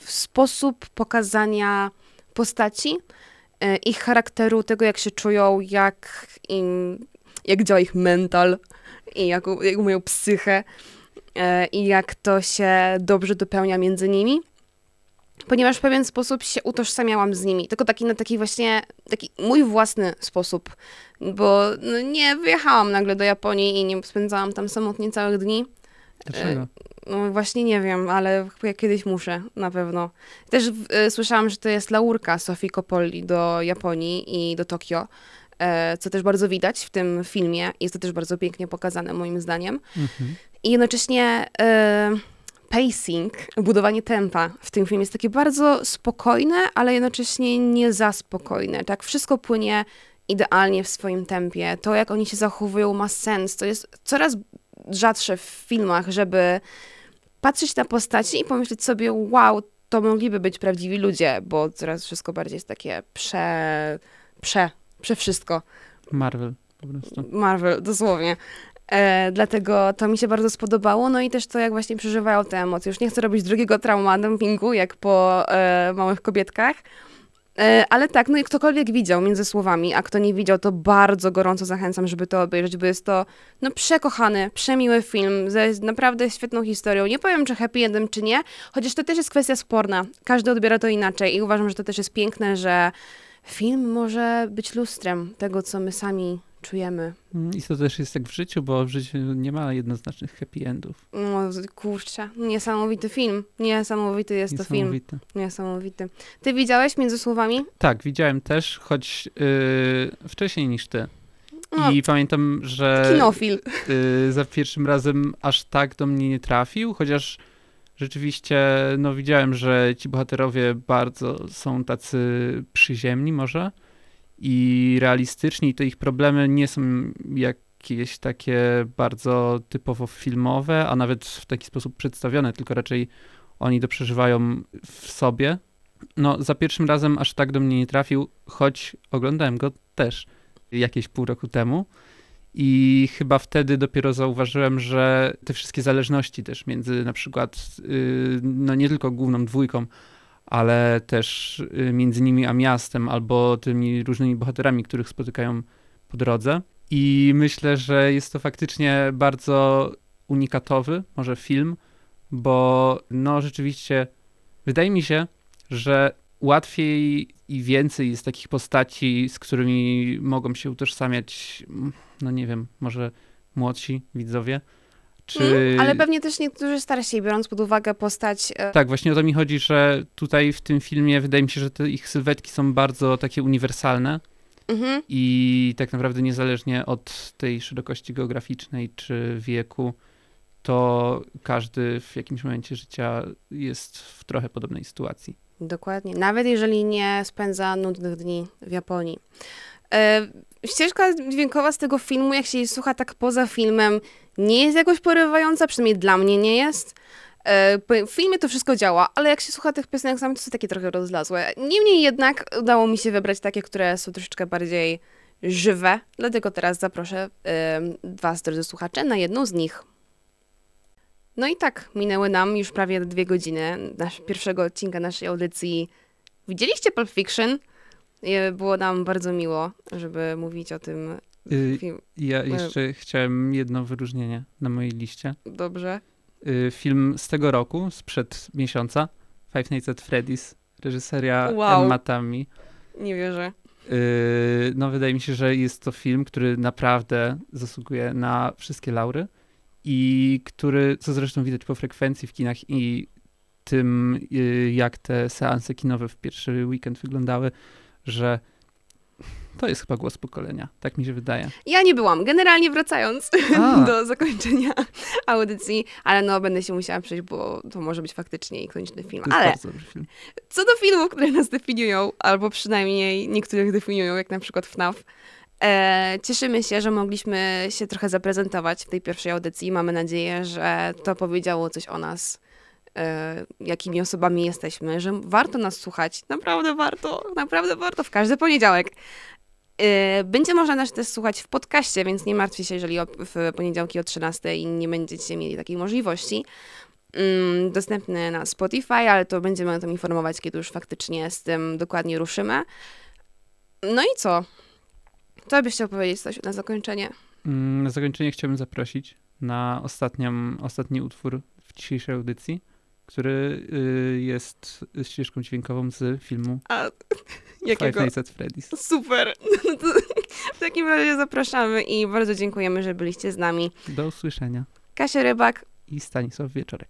w sposób pokazania postaci, e, ich charakteru, tego jak się czują, jak, im, jak działa ich mental i jak, jak mają psychę i jak to się dobrze dopełnia między nimi ponieważ w pewien sposób się utożsamiałam z nimi, tylko taki na taki właśnie, taki mój własny sposób, bo no, nie wyjechałam nagle do Japonii i nie spędzałam tam samotnie całych dni. Dlaczego? E, no właśnie nie wiem, ale kiedyś muszę, na pewno. Też y, słyszałam, że to jest laurka Sofii Coppoli do Japonii i do Tokio, e, co też bardzo widać w tym filmie. Jest to też bardzo pięknie pokazane moim zdaniem. Mhm. I jednocześnie e, pacing, budowanie tempa w tym filmie jest takie bardzo spokojne, ale jednocześnie nie za spokojne. Tak, wszystko płynie idealnie w swoim tempie. To, jak oni się zachowują, ma sens. To jest coraz rzadsze w filmach, żeby patrzeć na postaci i pomyśleć sobie, wow, to mogliby być prawdziwi ludzie, bo coraz wszystko bardziej jest takie prze, prze, prze wszystko. Marvel po prostu. Marvel, dosłownie. E, dlatego to mi się bardzo spodobało, no i też to, jak właśnie przeżywają te emocje. Już nie chcę robić drugiego trauma dumpingu, jak po e, Małych Kobietkach, e, ale tak, no i ktokolwiek widział między słowami, a kto nie widział, to bardzo gorąco zachęcam, żeby to obejrzeć, bo jest to no przekochany, przemiły film ze naprawdę świetną historią. Nie powiem, czy happy endem, czy nie, chociaż to też jest kwestia sporna. Każdy odbiera to inaczej i uważam, że to też jest piękne, że film może być lustrem tego, co my sami czujemy. Mm, I to też jest jak w życiu, bo w życiu nie ma jednoznacznych happy endów. No, kurczę, niesamowity film. Niesamowity jest to film. Niesamowity. Ty widziałeś między słowami? Tak, widziałem też, choć yy, wcześniej niż ty. No, I pamiętam, że kinofil. yy, za pierwszym razem aż tak do mnie nie trafił, chociaż rzeczywiście no, widziałem, że ci bohaterowie bardzo są tacy przyziemni może i realistyczni, te ich problemy nie są jakieś takie bardzo typowo filmowe, a nawet w taki sposób przedstawione, tylko raczej oni to przeżywają w sobie. No, za pierwszym razem aż tak do mnie nie trafił, choć oglądałem go też jakieś pół roku temu. I chyba wtedy dopiero zauważyłem, że te wszystkie zależności też między na przykład, yy, no nie tylko główną dwójką, ale też y, między nimi a miastem, albo tymi różnymi bohaterami, których spotykają po drodze. I myślę, że jest to faktycznie bardzo unikatowy, może film, bo no rzeczywiście wydaje mi się, że łatwiej i więcej jest takich postaci, z którymi mogą się utożsamiać, mm, no nie wiem, może młodsi widzowie. Czy... Mm, ale pewnie też niektórzy starsi, biorąc pod uwagę postać. e, Tak, właśnie o to mi chodzi, że tutaj w tym filmie wydaje mi się, że te ich sylwetki są bardzo takie uniwersalne Mhm. i tak naprawdę niezależnie od tej szerokości geograficznej czy wieku, to każdy w jakimś momencie życia jest w trochę podobnej sytuacji. Dokładnie. Nawet jeżeli nie spędza nudnych dni w Japonii. E, ścieżka dźwiękowa z tego filmu, jak się jej słucha tak poza filmem, nie jest jakoś porywająca, przynajmniej dla mnie nie jest. E, w filmie to wszystko działa, ale jak się słucha tych piosenek samych, to są takie trochę rozlazłe. Niemniej jednak udało mi się wybrać takie, które są troszeczkę bardziej żywe, dlatego teraz zaproszę was, drodzy słuchacze, na jedną z nich. No i tak, minęły nam już prawie dwie godziny nasz, pierwszego odcinka naszej audycji. Widzieliście Pulp Fiction? E, Było nam bardzo miło, żeby mówić o tym Y, filmie. Ja jeszcze chciałem jedno wyróżnienie na mojej liście. Dobrze. Y, Film z tego roku, sprzed miesiąca, Five Nights at Freddy's, reżyseria Wow. Emma Tammi. Nie wierzę. No wydaje mi się, że jest to film, który naprawdę zasługuje na wszystkie laury i który, co zresztą widać po frekwencji w kinach i tym, jak te seanse kinowe w pierwszy weekend wyglądały, że to jest chyba głos pokolenia, tak mi się wydaje. Ja nie byłam. Generalnie wracając A. do zakończenia audycji, ale no będę się musiała przejść, bo to może być faktycznie ikoniczny film. Ale film. co do filmów, które nas definiują, albo przynajmniej niektórych definiują, jak na przykład FNAF, e, cieszymy się, że mogliśmy się trochę zaprezentować w tej pierwszej audycji. Mamy nadzieję, że to powiedziało coś o nas, e, jakimi osobami jesteśmy, że warto nas słuchać. Naprawdę warto, naprawdę warto w każdy poniedziałek. E, Będzie można nas też słuchać w podcaście, więc nie martwcie się, jeżeli w poniedziałki o 13 nie będziecie mieli takiej możliwości. Mm, Dostępny na Spotify, ale to będziemy o tym informować, kiedy już faktycznie z tym dokładnie ruszymy. No i co? Co byś chciał powiedzieć coś na zakończenie? Mm, Na zakończenie chciałbym zaprosić na ostatnią, ostatni utwór w dzisiejszej audycji, który y, jest ścieżką dźwiękową z filmu A Five jakiego? Nights at Freddy's. Super! No to w takim razie zapraszamy i bardzo dziękujemy, że byliście z nami. Do usłyszenia. Kasia Rybak, I Stanisław Wieczorek.